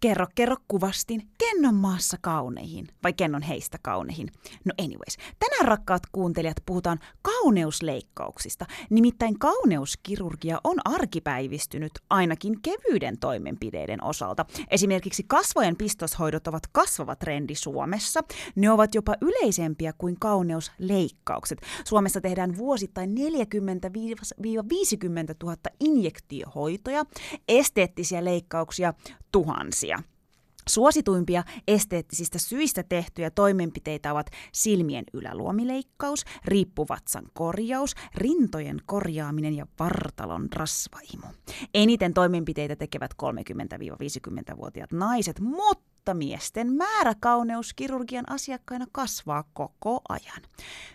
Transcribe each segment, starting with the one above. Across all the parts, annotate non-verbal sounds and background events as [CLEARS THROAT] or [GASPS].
Kerro, kerro kuvastin, ken on maassa kauneihin, vai ken on heistä kauneihin. No anyways, tänään rakkaat kuuntelijat puhutaan kauneusleikkauksista. Nimittäin kauneuskirurgia on arkipäivistynyt ainakin kevyyden toimenpideiden osalta. Esimerkiksi kasvojen pistoshoidot ovat kasvava trendi Suomessa. Ne ovat jopa yleisempiä kuin kauneusleikkaukset. Suomessa tehdään vuosittain 40-50 000 injektiohoitoja, esteettisiä leikkauksia tuhansia. Suosituimpia esteettisistä syistä tehtyjä toimenpiteitä ovat silmien yläluomileikkaus, riippuvatsan korjaus, rintojen korjaaminen ja vartalon rasvaimu. Eniten toimenpiteitä tekevät 30-50-vuotiaat naiset, mutta miesten määrä kauneuskirurgian asiakkaina kasvaa koko ajan.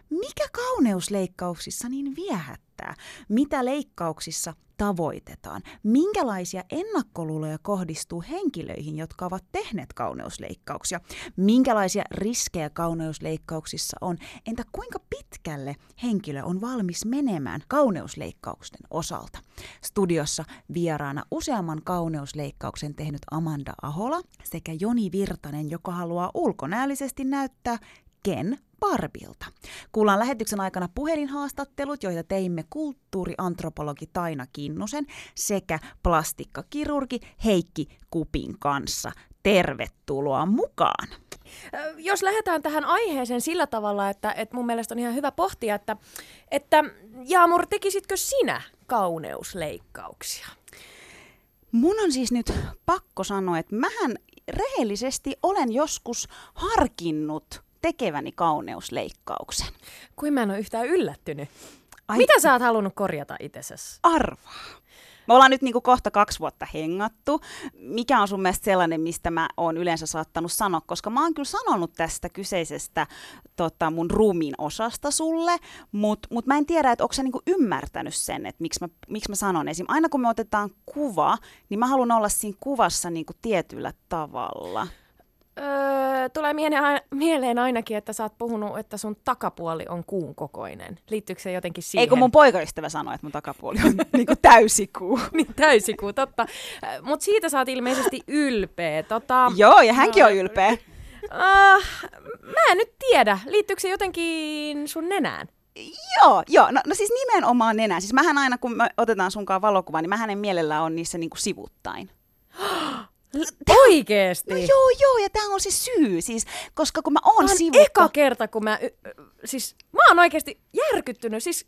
Mikä kauneusleikkauksissa niin viehättää? Mitä leikkauksissa tavoitetaan? Minkälaisia ennakkoluuloja kohdistuu henkilöihin, jotka ovat tehneet kauneusleikkauksia? Minkälaisia riskejä kauneusleikkauksissa on? Entä kuinka pitkälle henkilö on valmis menemään kauneusleikkausten osalta? Studiossa vieraana useamman kauneusleikkauksen tehnyt Amanda Ahola sekä Joni Virtanen, joka haluaa ulkonäöllisesti näyttää Ken Barbilta. Kuullaan lähetyksen aikana puhelinhaastattelut, joita teimme kulttuuriantropologi Taina Kinnusen sekä plastikkakirurgi Heikki Kupin kanssa. Tervetuloa mukaan! Jos lähdetään tähän aiheeseen sillä tavalla, että, että mun mielestä on ihan hyvä pohtia, että, että Jaamur, tekisitkö sinä kauneusleikkauksia? Mun on siis nyt pakko sanoa, että mähän rehellisesti olen joskus harkinnut tekeväni kauneusleikkauksen. Kuin mä en ole yhtään yllättynyt. Ai, Mitä sä oot halunnut korjata itsessäsi? Arvaa. Me ollaan nyt niinku kohta kaksi vuotta hengattu. Mikä on sun mielestä sellainen, mistä mä oon yleensä saattanut sanoa? Koska mä oon kyllä sanonut tästä kyseisestä tota, mun ruumiin osasta sulle, mutta mut mä en tiedä, että onko sä niinku ymmärtänyt sen, että miksi mä, miksi mä sanon. Esim. aina kun me otetaan kuva, niin mä haluan olla siinä kuvassa niinku tietyllä tavalla. Öö, tulee mieleen, mieleen ainakin, että sä oot puhunut, että sun takapuoli on kuun kokoinen. Liittyykö se jotenkin siihen? Eikö mun poikaystävä sanoi, että mun takapuoli on [LAUGHS] niinku täysikuu? [LAUGHS] niin, täysikuu, totta. Mutta siitä sä oot ilmeisesti ylpeä. Tota, Joo, ja hänkin on ylpeä. Uh, mä en nyt tiedä. Liittyykö se jotenkin sun nenään? Joo, joo. No, no siis nimenomaan nenään. Siis mähän aina, kun me otetaan sunkaan valokuvaa, niin mähän en mielellään on niissä niinku sivuttain. [GASPS] Tää, Oikeesti? No joo, joo, ja tämä on se syy, siis, koska kun mä oon Tää sivutta... eka kerta, kun mä, siis mä oon oikeasti järkyttynyt, siis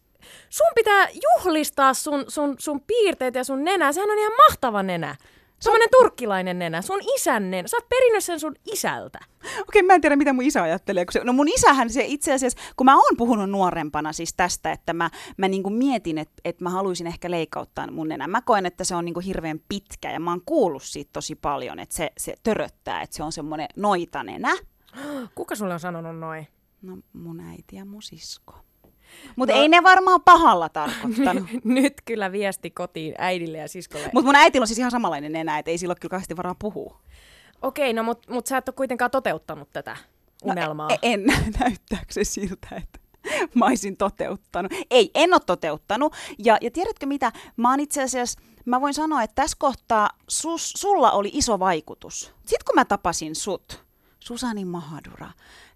sun pitää juhlistaa sun, sun, sun piirteet ja sun nenä, sehän on ihan mahtava nenä. Semmoinen turkkilainen nenä, sun isän nenä. Sä oot perinnyt sen sun isältä. Okei, okay, mä en tiedä, mitä mun isä ajattelee. Kun se, no mun isähän se itse asiassa, kun mä oon puhunut nuorempana siis tästä, että mä, mä niinku mietin, että, että mä haluaisin ehkä leikauttaa mun nenä. Mä koen, että se on niinku hirveän pitkä ja mä oon kuullut siitä tosi paljon, että se, se töröttää, että se on semmoinen noitanenä. Kuka sulle on sanonut noin? No mun äiti ja mun sisko. Mutta no. ei ne varmaan pahalla tarkoittanut. [LAUGHS] Nyt kyllä viesti kotiin äidille ja siskolle. Mutta mun äitillä on siis ihan samanlainen nenä, että ei sillä ole kyllä kauheasti varaa puhua. Okei, no mutta mut sä et ole kuitenkaan toteuttanut tätä unelmaa. No, en, [LAUGHS] näyttääkö se siltä, että [LAUGHS] mä olisin toteuttanut. Ei, en ole toteuttanut. Ja, ja tiedätkö mitä, mä oon itse asiassa, mä voin sanoa, että tässä kohtaa sus, sulla oli iso vaikutus. Sitten kun mä tapasin sut, Susani Mahadura,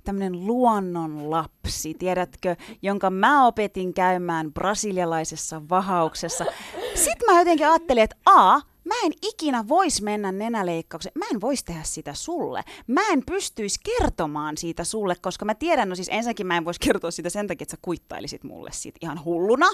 tämmöinen luonnon lapsi, tiedätkö, jonka mä opetin käymään brasilialaisessa vahauksessa. Sitten mä jotenkin ajattelin, että a, mä en ikinä vois mennä nenäleikkaukseen. Mä en vois tehdä sitä sulle. Mä en pystyisi kertomaan siitä sulle, koska mä tiedän, no siis ensinnäkin mä en vois kertoa sitä sen takia, että sä kuittailisit mulle siitä ihan hulluna.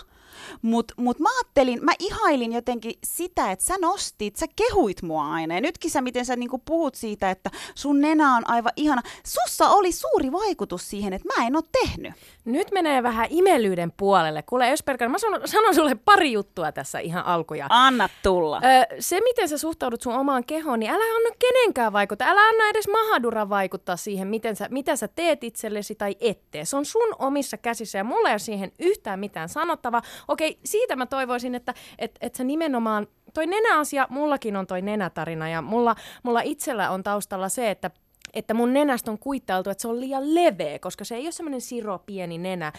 Mut, mut mä ajattelin, mä ihailin jotenkin sitä, että sä nostit, sä kehuit mua aina. Ja nytkin sä, miten sä niinku puhut siitä, että sun nenä on aivan ihana. Sussa oli suuri vaikutus siihen, että mä en oo tehnyt. Nyt menee vähän imelyyden puolelle. Kuule, Ösperkan, mä sanon, sanon sulle pari juttua tässä ihan alkuja. Anna tulla. Ö, se, miten sä suhtaudut sun omaan kehoon, niin älä anna kenenkään vaikuttaa. Älä anna edes Mahadura vaikuttaa siihen, miten sä, mitä sä teet itsellesi tai ettei. Se on sun omissa käsissä ja mulla ei ole siihen yhtään mitään sanottavaa. Okei, siitä mä toivoisin, että et, et sä nimenomaan, toi nenäasia, mullakin on toi nenätarina ja mulla, mulla itsellä on taustalla se, että että mun nenästä on kuittailtu, että se on liian leveä, koska se ei ole semmoinen siro pieni nenä.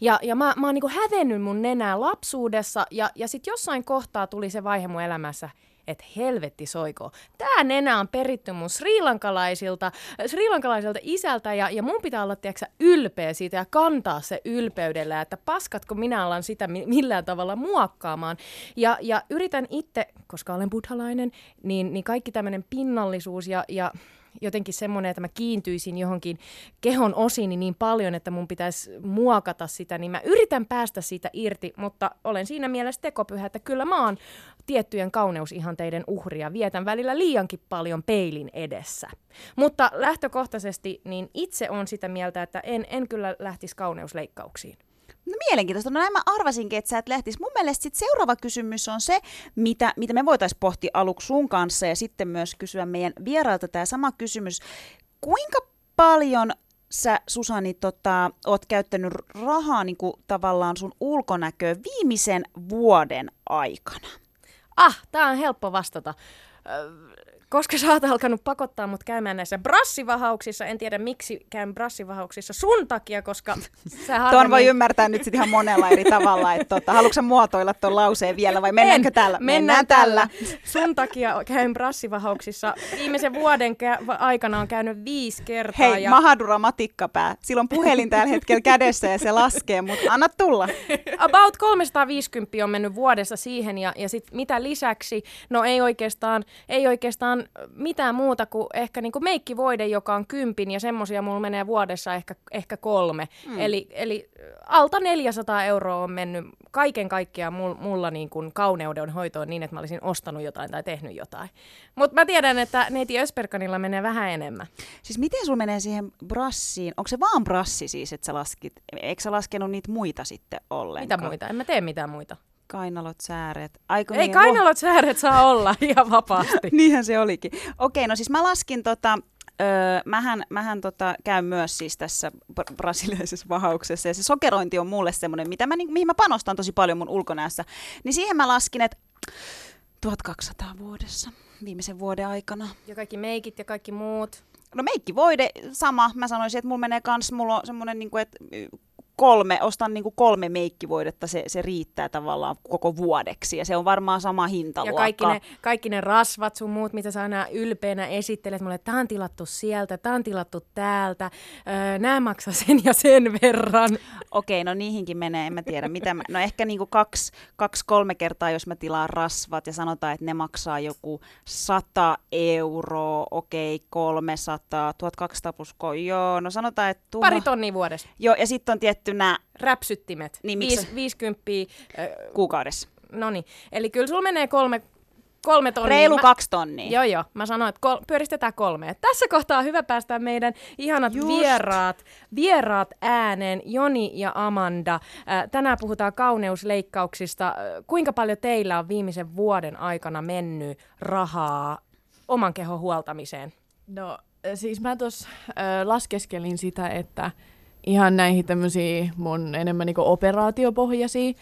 Ja, ja mä, mä oon niinku hävennyt mun nenää lapsuudessa, ja, ja sitten jossain kohtaa tuli se vaihe mun elämässä, että helvetti soiko. Tää nenä on peritty mun srilankalaisilta, srilankalaisilta isältä ja, ja mun pitää olla tiiäksä, ylpeä siitä ja kantaa se ylpeydellä, että paskatko minä alan sitä millään tavalla muokkaamaan. Ja, ja yritän itse, koska olen buddhalainen, niin, niin kaikki tämmöinen pinnallisuus ja, ja jotenkin semmoinen, että mä kiintyisin johonkin kehon osiin niin paljon, että mun pitäisi muokata sitä, niin mä yritän päästä siitä irti, mutta olen siinä mielessä tekopyhä, että kyllä mä oon tiettyjen kauneusihanteiden uhria. Vietän välillä liiankin paljon peilin edessä. Mutta lähtökohtaisesti niin itse on sitä mieltä, että en, en kyllä lähtisi kauneusleikkauksiin. No mielenkiintoista. No näin mä arvasinkin, että sä et lähtisi. Mun mielestä sit seuraava kysymys on se, mitä, mitä me voitaisiin pohtia aluksi sun kanssa ja sitten myös kysyä meidän vierailta tämä sama kysymys. Kuinka paljon sä, Susani, tota, oot käyttänyt rahaa niin kuin, tavallaan sun ulkonäköön viimeisen vuoden aikana? Ah, tää on helppo vastata koska sä oot alkanut pakottaa mut käymään näissä brassivahauksissa, en tiedä miksi käyn brassivahauksissa sun takia, koska sä harvemmin... Tuon voi ymmärtää nyt sitten ihan monella eri tavalla, että tota, haluatko muotoilla tuon lauseen vielä vai mennäänkö en, tällä? Mennään, mennään tällä. Sun takia käyn brassivahauksissa. Viimeisen vuoden kä- aikana on käynyt viisi kertaa. Hei, ja... Mahadura matikkapää. Sillä on puhelin tällä hetkellä kädessä ja se laskee, mutta anna tulla. About 350 on mennyt vuodessa siihen ja, ja sit mitä lisäksi? No ei oikeastaan, ei oikeastaan mitään muuta kuin ehkä niin kuin meikkivoide, joka on kympin ja semmoisia mulla menee vuodessa ehkä, ehkä kolme. Mm. Eli, eli alta 400 euroa on mennyt kaiken kaikkiaan mulla, mulla niin kuin kauneuden hoitoon niin, että mä olisin ostanut jotain tai tehnyt jotain. Mutta mä tiedän, että neiti Ösperkanilla menee vähän enemmän. Siis miten sulla menee siihen brassiin? Onko se vaan brassi siis, että sä laskit? Eikö sä laskenut niitä muita sitten ollenkaan? Mitä muita? En mä tee mitään muita kainalot, sääret. Aiku, Ei niin, kainalot, sääret saa olla [LAUGHS] ihan vapaasti. Niinhän se olikin. Okei, no siis mä laskin tota, Öö, mähän mähän tota, käyn myös siis tässä br- brasilialaisessa vahauksessa ja se sokerointi on mulle semmoinen, mitä mä, niin, mihin mä panostan tosi paljon mun ulkonäössä. Niin siihen mä laskin, että 1200 vuodessa viimeisen vuoden aikana. Ja kaikki meikit ja kaikki muut. No meikki voide sama. Mä sanoisin, että mulla menee kans, mulla on semmoinen, niin kuin, että kolme, ostan niin kuin kolme meikkivoidetta, se, se riittää tavallaan koko vuodeksi ja se on varmaan sama hinta. Ja kaikki ne, kaikki ne rasvat sun muut, mitä sä aina ylpeänä esittelet mulle, että tämä on tilattu sieltä, tämä on tilattu täältä, öö, nämä maksaa sen ja sen verran. Okei, no niihinkin menee, en mä tiedä. Mitä mä, no ehkä niin kuin kaksi, kaksi, kolme kertaa, jos mä tilaan rasvat ja sanotaan, että ne maksaa joku 100 euroa, okei, 300, 1200 plus, joo, no sanotaan, että... Tuha... Pari tonnia vuodessa. Joo, ja sitten on tietty nämä... Räpsyttimet. Niin, Viis, 50 äh, kuukaudessa. No niin, eli kyllä sulla menee kolme, kolme tonnia. Reilu mä, kaksi tonnia. Joo, joo. Mä sanoin, että kol, pyöristetään kolme. Et tässä kohtaa on hyvä päästä meidän ihanat Just. vieraat, vieraat ääneen, Joni ja Amanda. Äh, tänään puhutaan kauneusleikkauksista. Äh, kuinka paljon teillä on viimeisen vuoden aikana mennyt rahaa oman kehon huoltamiseen? No siis mä tuossa äh, laskeskelin sitä, että ihan näihin tämmöisiä mun enemmän niinku operaatiopohjaisia,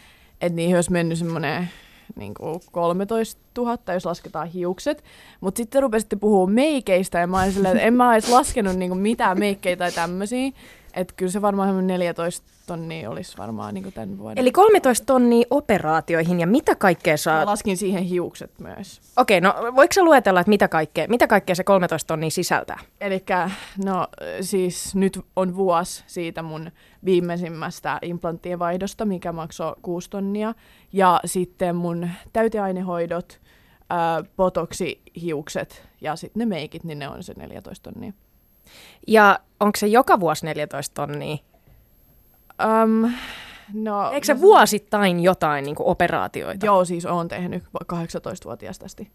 että niihin olisi mennyt semmoinen niinku 13 000, jos lasketaan hiukset. Mutta sitten rupesitte puhua meikeistä ja mä olin silleen, että en mä edes laskenut niinku mitään meikkejä tai tämmöisiä. Että kyllä se varmaan 14 tonnia olisi varmaan niin tämän vuoden. Eli 13 tonnia operaatioihin ja mitä kaikkea saa? Mä laskin siihen hiukset myös. Okei, no voiko sä luetella, että mitä kaikkea, mitä kaikkea se 13 tonnia sisältää? Eli no siis nyt on vuosi siitä mun viimeisimmästä implanttien vaihdosta, mikä maksoi 6 tonnia. Ja sitten mun täyteainehoidot, ää, botoksi, hiukset ja sitten ne meikit, niin ne on se 14 tonnia. Ja onko se joka vuosi 14 tonnia? Um, no, Eikö se no, vuosittain jotain niin kuin operaatioita? Joo, siis olen tehnyt 18-vuotiaasta asti.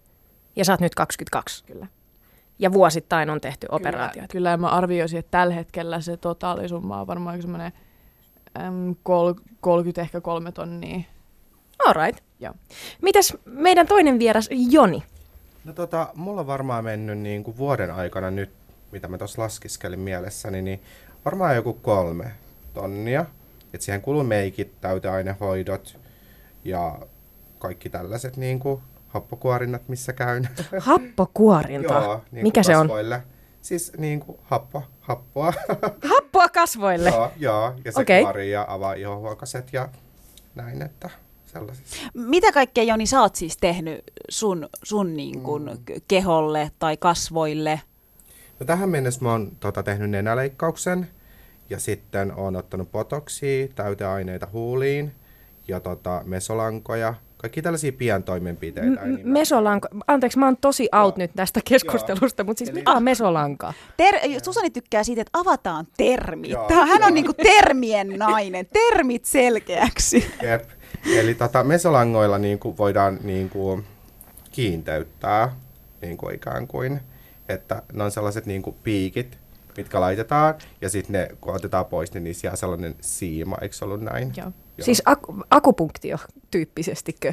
Ja sä oot nyt 22? Kyllä. Ja vuosittain on tehty operaatioita? Kyllä, mä arvioisin, että tällä hetkellä se totaalisumma on varmaan semmoinen äm, kol, 30, ehkä kolme tonnia. All right. Joo. Mitäs meidän toinen vieras Joni? No tota, mulla on varmaan mennyt niin kuin vuoden aikana nyt, mitä mä tuossa laskiskelin mielessäni, niin varmaan joku kolme tonnia. Et siihen kuluu meikit, täyteainehoidot ja kaikki tällaiset niin kuin happokuorinnat, missä käyn. [LAUGHS] Happokuorinta. Joo, niin Mikä kuin se on? Siis niin kuin happo, happoa. [LAUGHS] Happoa kasvoille. joo, joo, ja se okay. kuorii ja avaa ihohuokaset ja näin, että sellaisissa. Mitä kaikkea Joni sä oot siis tehnyt sun, sun niin kun Mm. keholle tai kasvoille? No tähän mennessä mä oon tota, tehnyt nenäleikkauksen ja sitten oon ottanut botoksia, täyteaineita huuliin ja tota, mesolankoja. Kaikki tällaisia pientoimenpiteitä. M- niin mesolanka. Anteeksi, mä oon tosi out Joo. nyt tästä keskustelusta, mutta siis Eli- mikä on mesolanka? Ter- Susani tykkää siitä, että avataan termit. Joo, Tää, hän on joo. niinku termien nainen. Termit selkeäksi. Jep. Eli tota, mesolangoilla niin kuin voidaan niin kuin, kiinteyttää niin kuin ikään kuin, että ne on sellaiset niin kuin, piikit, mitkä laitetaan, ja sitten ne, kun otetaan pois, niin niissä jää sellainen siima, eikö se ollut näin? Joo. Joo. Siis ak- akupunktio tyyppisestikö?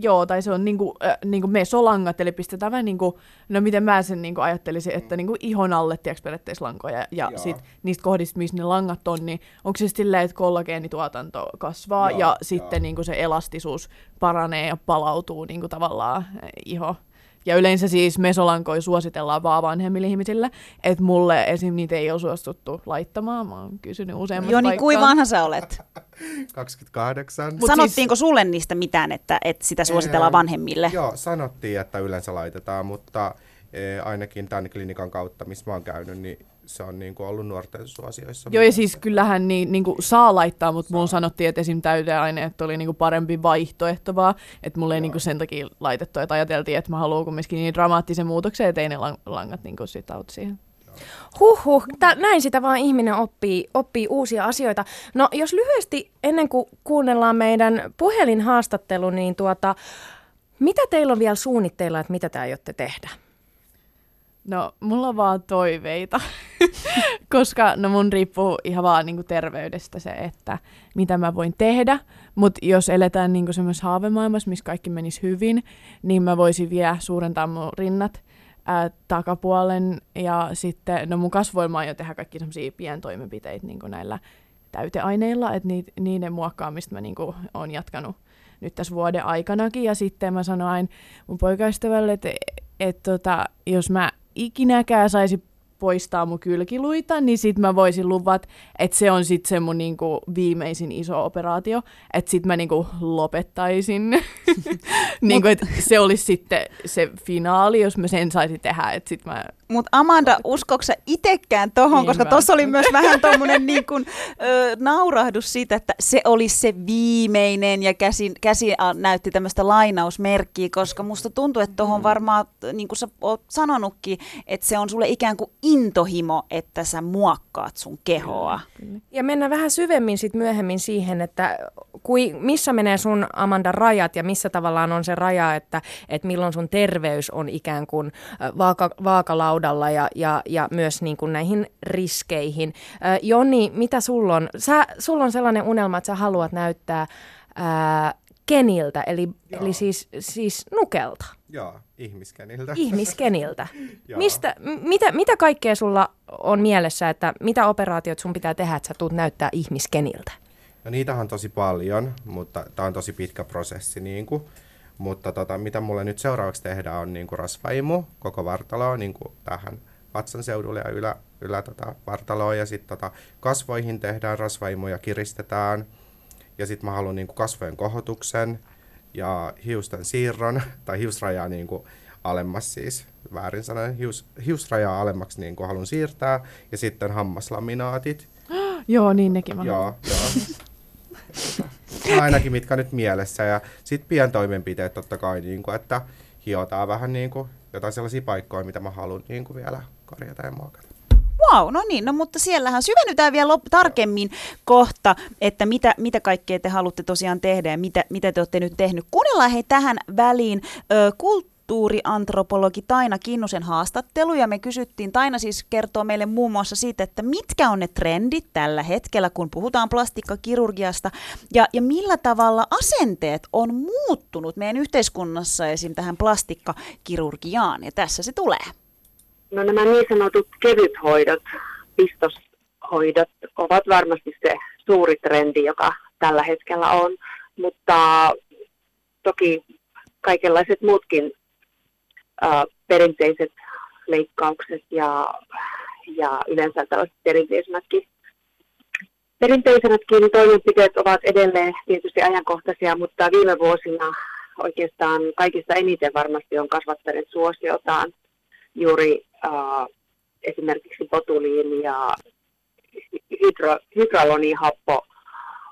Joo, tai se on niinku, äh, niinku mesolangat, eli pistetään vähän niinku, no miten mä sen niinku ajattelisin, että niinku ihon alle, tiedätkö periaatteessa lankoja, ja Joo. sit niistä kohdista, missä ne langat on, niin onko se silleen, että kollageenituotanto kasvaa, Joo, ja joo. sitten niinku se elastisuus paranee ja palautuu niinku tavallaan äh, iho. Ja yleensä siis mesolankoja suositellaan vaan vanhemmille ihmisille, että mulle esim. niitä ei ole suostuttu laittamaan, mä oon kysynyt useamman Joni, kuin vanha sä olet? 28. Mut Sanottiinko sulle niistä mitään, että, että sitä suositellaan Em, vanhemmille? Joo, sanottiin, että yleensä laitetaan, mutta e, ainakin tämän klinikan kautta, missä mä oon käynyt, niin se on niin kuin ollut nuorten suosioissa. Joo, ja siis kyllähän niin, niin kuin saa laittaa, mutta mulla sanottiin, että esim. täyteaineet oli niin kuin parempi vaihtoehto vaan, että mulla ei niin kuin sen takia laitettu, että ajateltiin, että mä haluan kumminkin niin dramaattisen muutoksen, että ei ne lang- langat niin kuin sit auta siihen. Huhhuh, Tä, näin sitä vaan ihminen oppii, oppii uusia asioita. No jos lyhyesti ennen kuin kuunnellaan meidän puhelinhaastattelu, niin tuota, mitä teillä on vielä suunnitteilla, että mitä te aiotte tehdä? No, mulla on vaan toiveita, [LAUGHS] koska no mun riippuu ihan vaan niinku terveydestä se, että mitä mä voin tehdä. Mutta jos eletään niinku semmoisessa haavemaailmassa, missä kaikki menisi hyvin, niin mä voisin vielä suurentaa mun rinnat ää, takapuolen ja sitten, no mun kasvoilla aion tehdä kaikki semmoisia pientoimenpiteitä niinku näillä täyteaineilla, että ni, niiden muokkaamista mä niinku oon jatkanut nyt tässä vuoden aikanakin. Ja sitten mä sanoin mun poikaystävälle, että et tota, jos mä ikinäkään saisi poistaa mun kylkiluita, niin sit mä voisin luvata, että se on sit se mun niinku viimeisin iso operaatio, että sit mä niinku lopettaisin. [LAUGHS] niinku, että se olisi sitten se finaali, jos mä sen saisin tehdä, että sit mä Mutta Amanda, uskoksä itekään tohon, En koska tuossa oli myös vähän tuommoinen niin kuin, ö, naurahdus siitä, että se olisi se viimeinen ja käsi, käsi näytti tämmöistä lainausmerkkiä, koska musta tuntuu, että tuohon varmaan, niin kuin sä oot sanonutkin, että se on sulle ikään kuin intohimo, että sä muokkaat sun kehoa. Ja mennään vähän syvemmin sit myöhemmin siihen, että kui, missä menee sun Amanda rajat ja missä tavallaan on se raja, että, että milloin sun terveys on ikään kuin vaaka, vaakalaudalla ja, ja, ja myös niin kuin näihin riskeihin. Ö, Joni, mitä sulla on? Sä, sulla on sellainen unelma, että sä haluat näyttää ää, keniltä, eli, Joo. eli siis, siis nukelta, Joo, ihmiskeniltä. [LAUGHS] ihmiskeniltä. Mistä, m- mitä, mitä kaikkea sulla on mielessä, että mitä operaatiot sun pitää tehdä, että sä tulet näyttää ihmiskeniltä? No niitähän on tosi paljon, mutta tämä on tosi pitkä prosessi. Niin kuin. Mutta tota, mitä mulle nyt seuraavaksi tehdään on niin kuin rasvaimu koko vartaloon niin kuin tähän vatsan seudulle ja ylä, ylä tota, vartaloon. Ja sitten tota, kasvoihin tehdään rasvaimu ja kiristetään. Ja sitten mä haluan niin kuin kasvojen kohotuksen ja hiusten siirron, [LAUGHS] tai hiusrajaa niin kuin alemmas siis, väärin sanoen, hius, hiusrajaa alemmaksi niin kuin haluan siirtää. Ja sitten hammaslaminaatit. [GASPS] Joo, niin nekin mä Joo, joo. [LAUGHS] [LAUGHS] Ainakin mitkä nyt mielessä. Ja sitten pientoimenpiteet totta kai, niin kuin, että hiotaan vähän niin kuin, jotain sellaisia paikkoja, mitä mä haluan niin kuin vielä korjata ja muokata. Wow, no niin, no mutta siellähän syvennytään vielä lop- tarkemmin kohta, että mitä, mitä kaikkea te haluatte tosiaan tehdä ja mitä, mitä te olette nyt tehnyt. Kuunnellaan hei tähän väliin ö, kult- kulttuuriantropologi Taina Kinnusen haastattelu ja me kysyttiin, Taina siis kertoo meille muun muassa siitä, että mitkä on ne trendit tällä hetkellä, kun puhutaan plastikkakirurgiasta ja, ja millä tavalla asenteet on muuttunut meidän yhteiskunnassa esim. tähän plastikkakirurgiaan ja tässä se tulee. No nämä niin sanotut kevythoidot, pistoshoidot ovat varmasti se suuri trendi, joka tällä hetkellä on, mutta toki kaikenlaiset muutkin perinteiset leikkaukset ja, ja yleensä tällaiset perinteisemmätkin Perinteisemmätkin toimenpiteet ovat edelleen tietysti ajankohtaisia, mutta viime vuosina oikeastaan kaikista eniten varmasti on kasvattanut suosiotaan juuri äh, esimerkiksi botuliin ja hydro, hydralonihappo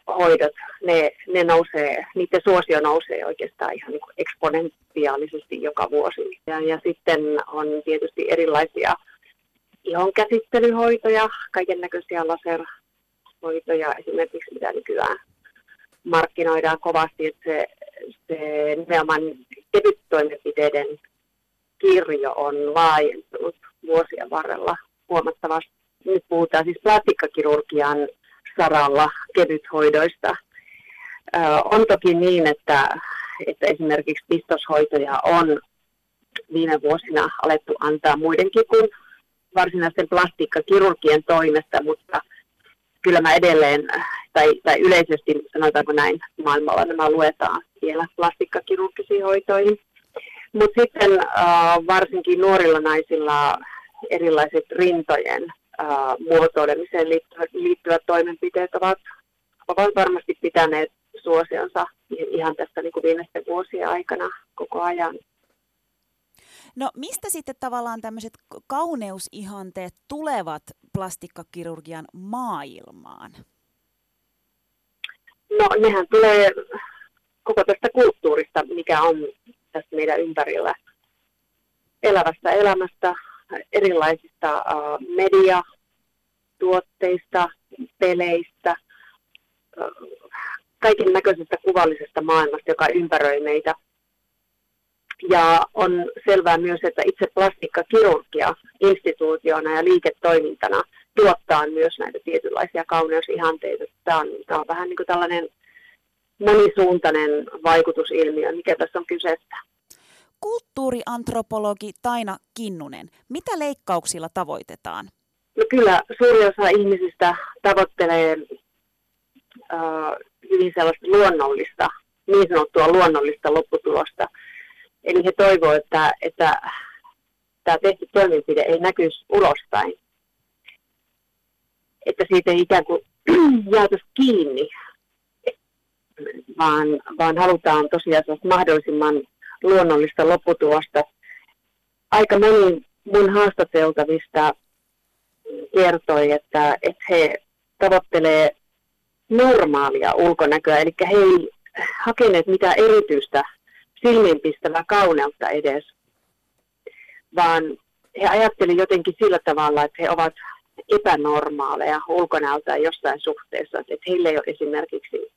hoidot, ne, ne nousee, niiden suosio nousee oikeastaan ihan niin eksponentiaalisesti joka vuosi. Ja, ja sitten on tietysti erilaisia ihon käsittelyhoitoja, kaiken näköisiä laserhoitoja esimerkiksi, mitä nykyään markkinoidaan kovasti, että se, se nimenomaan kevyttoimenpiteiden kirjo on laajentunut vuosien varrella huomattavasti. Nyt puhutaan siis plastikkakirurgian saralla kevythoidoista. On toki niin, että, että esimerkiksi pistoshoitoja on viime vuosina alettu antaa muidenkin kuin varsinaisten plastikkakirurgien toimesta, mutta kyllä mä edelleen, tai, tai yleisesti sanotaanko näin, maailmalla nämä luetaan vielä plastikkakirurgisiin hoitoihin. Mutta sitten varsinkin nuorilla naisilla erilaiset rintojen ää, muotoilemiseen liittyvät, liittyvät toimenpiteet ovat, ovat varmasti pitäneet suosionsa ihan tässä niin kuin viimeisten vuosien aikana koko ajan. No mistä sitten tavallaan tämmöiset kauneusihanteet tulevat plastikkakirurgian maailmaan? No nehän tulee koko tästä kulttuurista, mikä on tässä meidän ympärillä elävästä elämästä, erilaisista uh, mediatuotteista, peleistä, uh, kaiken näköisestä kuvallisesta maailmasta, joka ympäröi meitä. Ja on selvää myös, että itse plastikkakirurgia instituutiona ja liiketoimintana tuottaa myös näitä tietynlaisia kauneusihanteita. Tämä on, tämä on vähän niin kuin tällainen monisuuntainen vaikutusilmiö, mikä tässä on kyseessä. Kulttuuriantropologi Taina Kinnunen, mitä leikkauksilla tavoitetaan? No kyllä suuri osa ihmisistä tavoittelee äh, hyvin sellaista luonnollista, niin sanottua luonnollista lopputulosta. Eli he toivovat, että, että tämä tehty toimenpide ei näkyisi ulostain. Että siitä ei ikään kuin [CLEARS THROAT] jäätäisi kiinni, vaan, vaan halutaan tosiaan mahdollisimman luonnollista lopputulosta. Aika moni mun haastateltavista kertoi, että, että he tavoittelee normaalia ulkonäköä, eli he ei hakeneet mitään erityistä silmiinpistävää kauneutta edes, vaan he ajattelivat jotenkin sillä tavalla, että he ovat epänormaaleja ulkonäöltään jossain suhteessa, että heillä ei ole esimerkiksi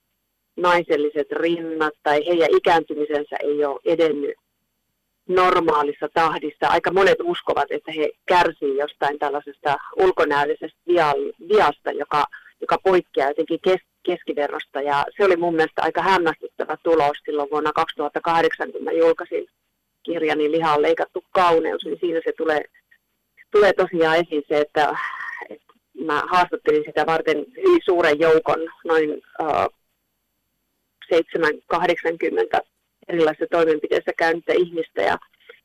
naiselliset rinnat tai heidän ikääntymisensä ei ole edennyt normaalissa tahdissa. Aika monet uskovat, että he kärsivät jostain tällaisesta ulkonäöllisestä viasta, joka, joka poikkeaa jotenkin kes, keskiverrosta. Ja se oli mun mielestä aika hämmästyttävä tulos silloin vuonna 2008, kun mä julkaisin kirjani Liha on leikattu kauneus, niin siinä se tulee, tulee tosiaan esiin se, että, että mä haastattelin sitä varten hyvin suuren joukon, noin uh, 7-80 erilaisissa toimenpiteissä käynyttä ihmistä. Ja,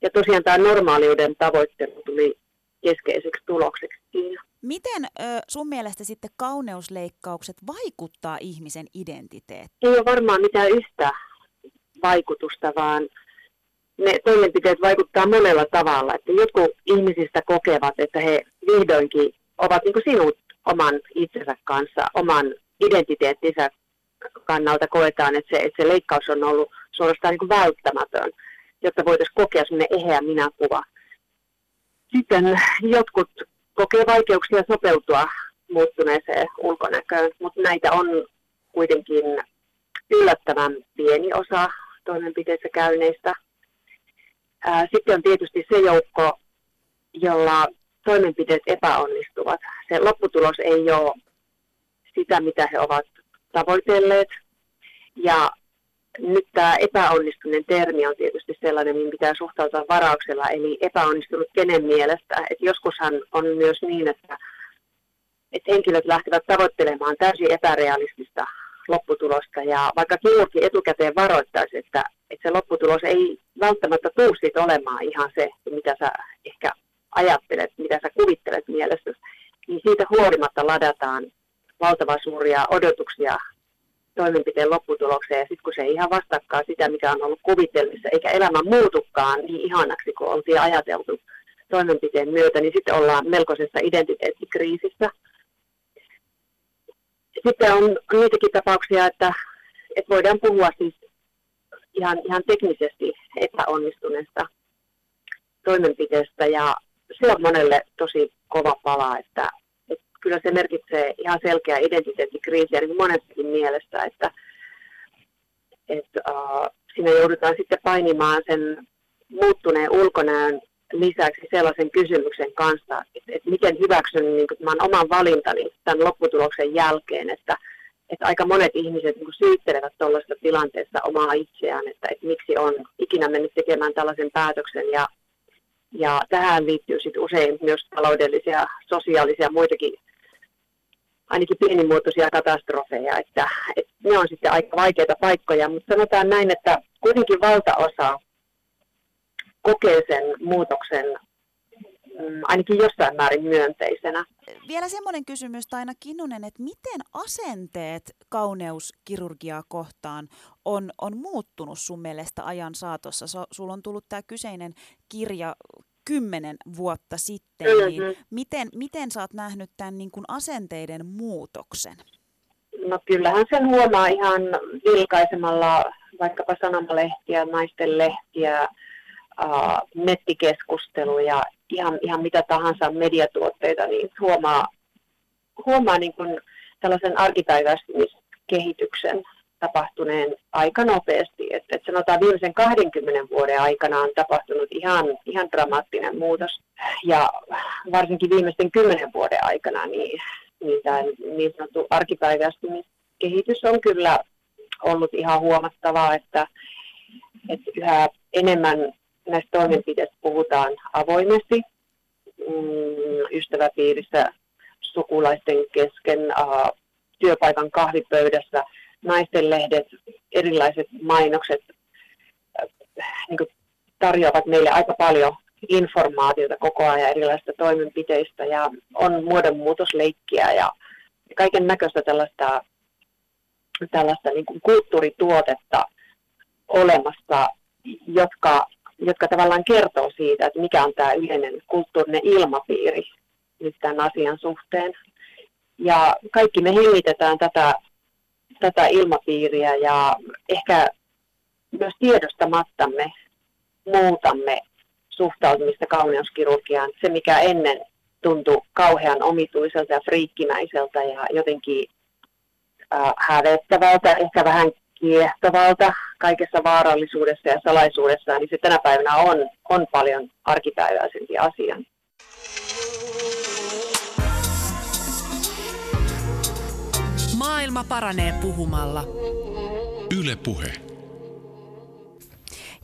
ja tosiaan tämä normaaliuden tavoittelu tuli keskeiseksi tulokseksi siinä. Miten ö, sun mielestä sitten kauneusleikkaukset vaikuttaa ihmisen identiteettiin? Ei ole varmaan mitään yhtä vaikutusta, vaan ne toimenpiteet vaikuttaa monella tavalla. Että jotkut ihmisistä kokevat, että he vihdoinkin ovat niin kuin sinut oman itsensä kanssa, oman identiteettinsä kannalta koetaan, että se, että se leikkaus on ollut suorastaan niin välttämätön, jotta voitaisiin kokea sellainen eheä minäkuva. Sitten jotkut kokee vaikeuksia sopeutua muuttuneeseen ulkonäköön, mutta näitä on kuitenkin yllättävän pieni osa toimenpiteissä käyneistä. Sitten on tietysti se joukko, jolla toimenpiteet epäonnistuvat. Se lopputulos ei ole sitä, mitä he ovat tavoitelleet. Ja nyt tämä epäonnistuneen termi on tietysti sellainen, mihin pitää suhtautua varauksella, eli epäonnistunut kenen mielestä. Et joskushan on myös niin, että, että henkilöt lähtevät tavoittelemaan täysin epärealistista lopputulosta, ja vaikka kirurgi etukäteen varoittaisi, että, että se lopputulos ei välttämättä tule siitä olemaan ihan se, mitä sä ehkä ajattelet, mitä sä kuvittelet mielessä, niin siitä huolimatta ladataan valtavan suuria odotuksia toimenpiteen lopputulokseen ja sitten kun se ei ihan vastaakaan sitä, mikä on ollut kuvitelmissa, eikä elämä muutukaan niin ihanaksi kuin oltiin ajateltu toimenpiteen myötä, niin sitten ollaan melkoisessa identiteettikriisissä. Sitten on niitäkin tapauksia, että, että voidaan puhua siis ihan, ihan teknisesti epäonnistuneesta toimenpiteestä ja se on monelle tosi kova pala, että kyllä se merkitsee ihan selkeää identiteettikriisiä niin monessakin mielessä, että, että uh, siinä joudutaan sitten painimaan sen muuttuneen ulkonäön lisäksi sellaisen kysymyksen kanssa, että, että miten hyväksyn niin tämän oman valintani tämän lopputuloksen jälkeen, että, että aika monet ihmiset niin syyttelevät tuollaisessa tilanteessa omaa itseään, että, että miksi on ikinä mennyt tekemään tällaisen päätöksen. Ja ja tähän liittyy sit usein myös taloudellisia, sosiaalisia muitakin, ainakin pienimuotoisia katastrofeja, että, että ne on sitten aika vaikeita paikkoja, mutta sanotaan näin, että kuitenkin valtaosa kokee sen muutoksen mm, ainakin jossain määrin myönteisenä. Vielä semmoinen kysymys, Taina Kinnunen, että miten asenteet kauneuskirurgiaa kohtaan on, on muuttunut sun mielestä ajan saatossa? Sulla on tullut tämä kyseinen kirja kymmenen vuotta sitten, mm-hmm. niin miten, miten sä oot nähnyt tämän niin kuin asenteiden muutoksen? No kyllähän sen huomaa ihan vilkaisemalla vaikkapa sanomalehtiä, naisten lehtiä, nettikeskusteluja, ihan, ihan mitä tahansa mediatuotteita, niin huomaa, huomaa niin kuin tällaisen arkipäiväistymiskehityksen tapahtuneen aika nopeasti. Et, et sanotaan viimeisen 20 vuoden aikana on tapahtunut ihan, ihan dramaattinen muutos. Ja varsinkin viimeisten 10 vuoden aikana niin, niin tämä niin sanottu arkipäiväistymiskehitys on kyllä ollut ihan huomattavaa, että, että yhä enemmän näistä toimenpiteistä puhutaan avoimesti mm, ystäväpiirissä, sukulaisten kesken, uh, työpaikan kahvipöydässä, naistenlehdet, erilaiset mainokset äh, niin tarjoavat meille aika paljon informaatiota koko ajan erilaisista toimenpiteistä ja on muodonmuutosleikkiä ja kaiken näköistä tällaista, tällaista niin kuin kulttuurituotetta olemassa, jotka jotka tavallaan kertoo siitä, että mikä on tämä yleinen kulttuurinen ilmapiiri nyt tämän asian suhteen. Ja kaikki me hengitetään tätä, tätä ilmapiiriä ja ehkä myös tiedostamattamme muutamme suhtautumista kauneuskirurgiaan. Se, mikä ennen tuntui kauhean omituiselta ja friikkimäiseltä ja jotenkin äh, hävettävältä, ehkä vähän kiehtovalta kaikessa vaarallisuudessa ja salaisuudessa, niin se tänä päivänä on, on paljon arkipäiväisempi asia. Maailma paranee puhumalla. Yle Puhe.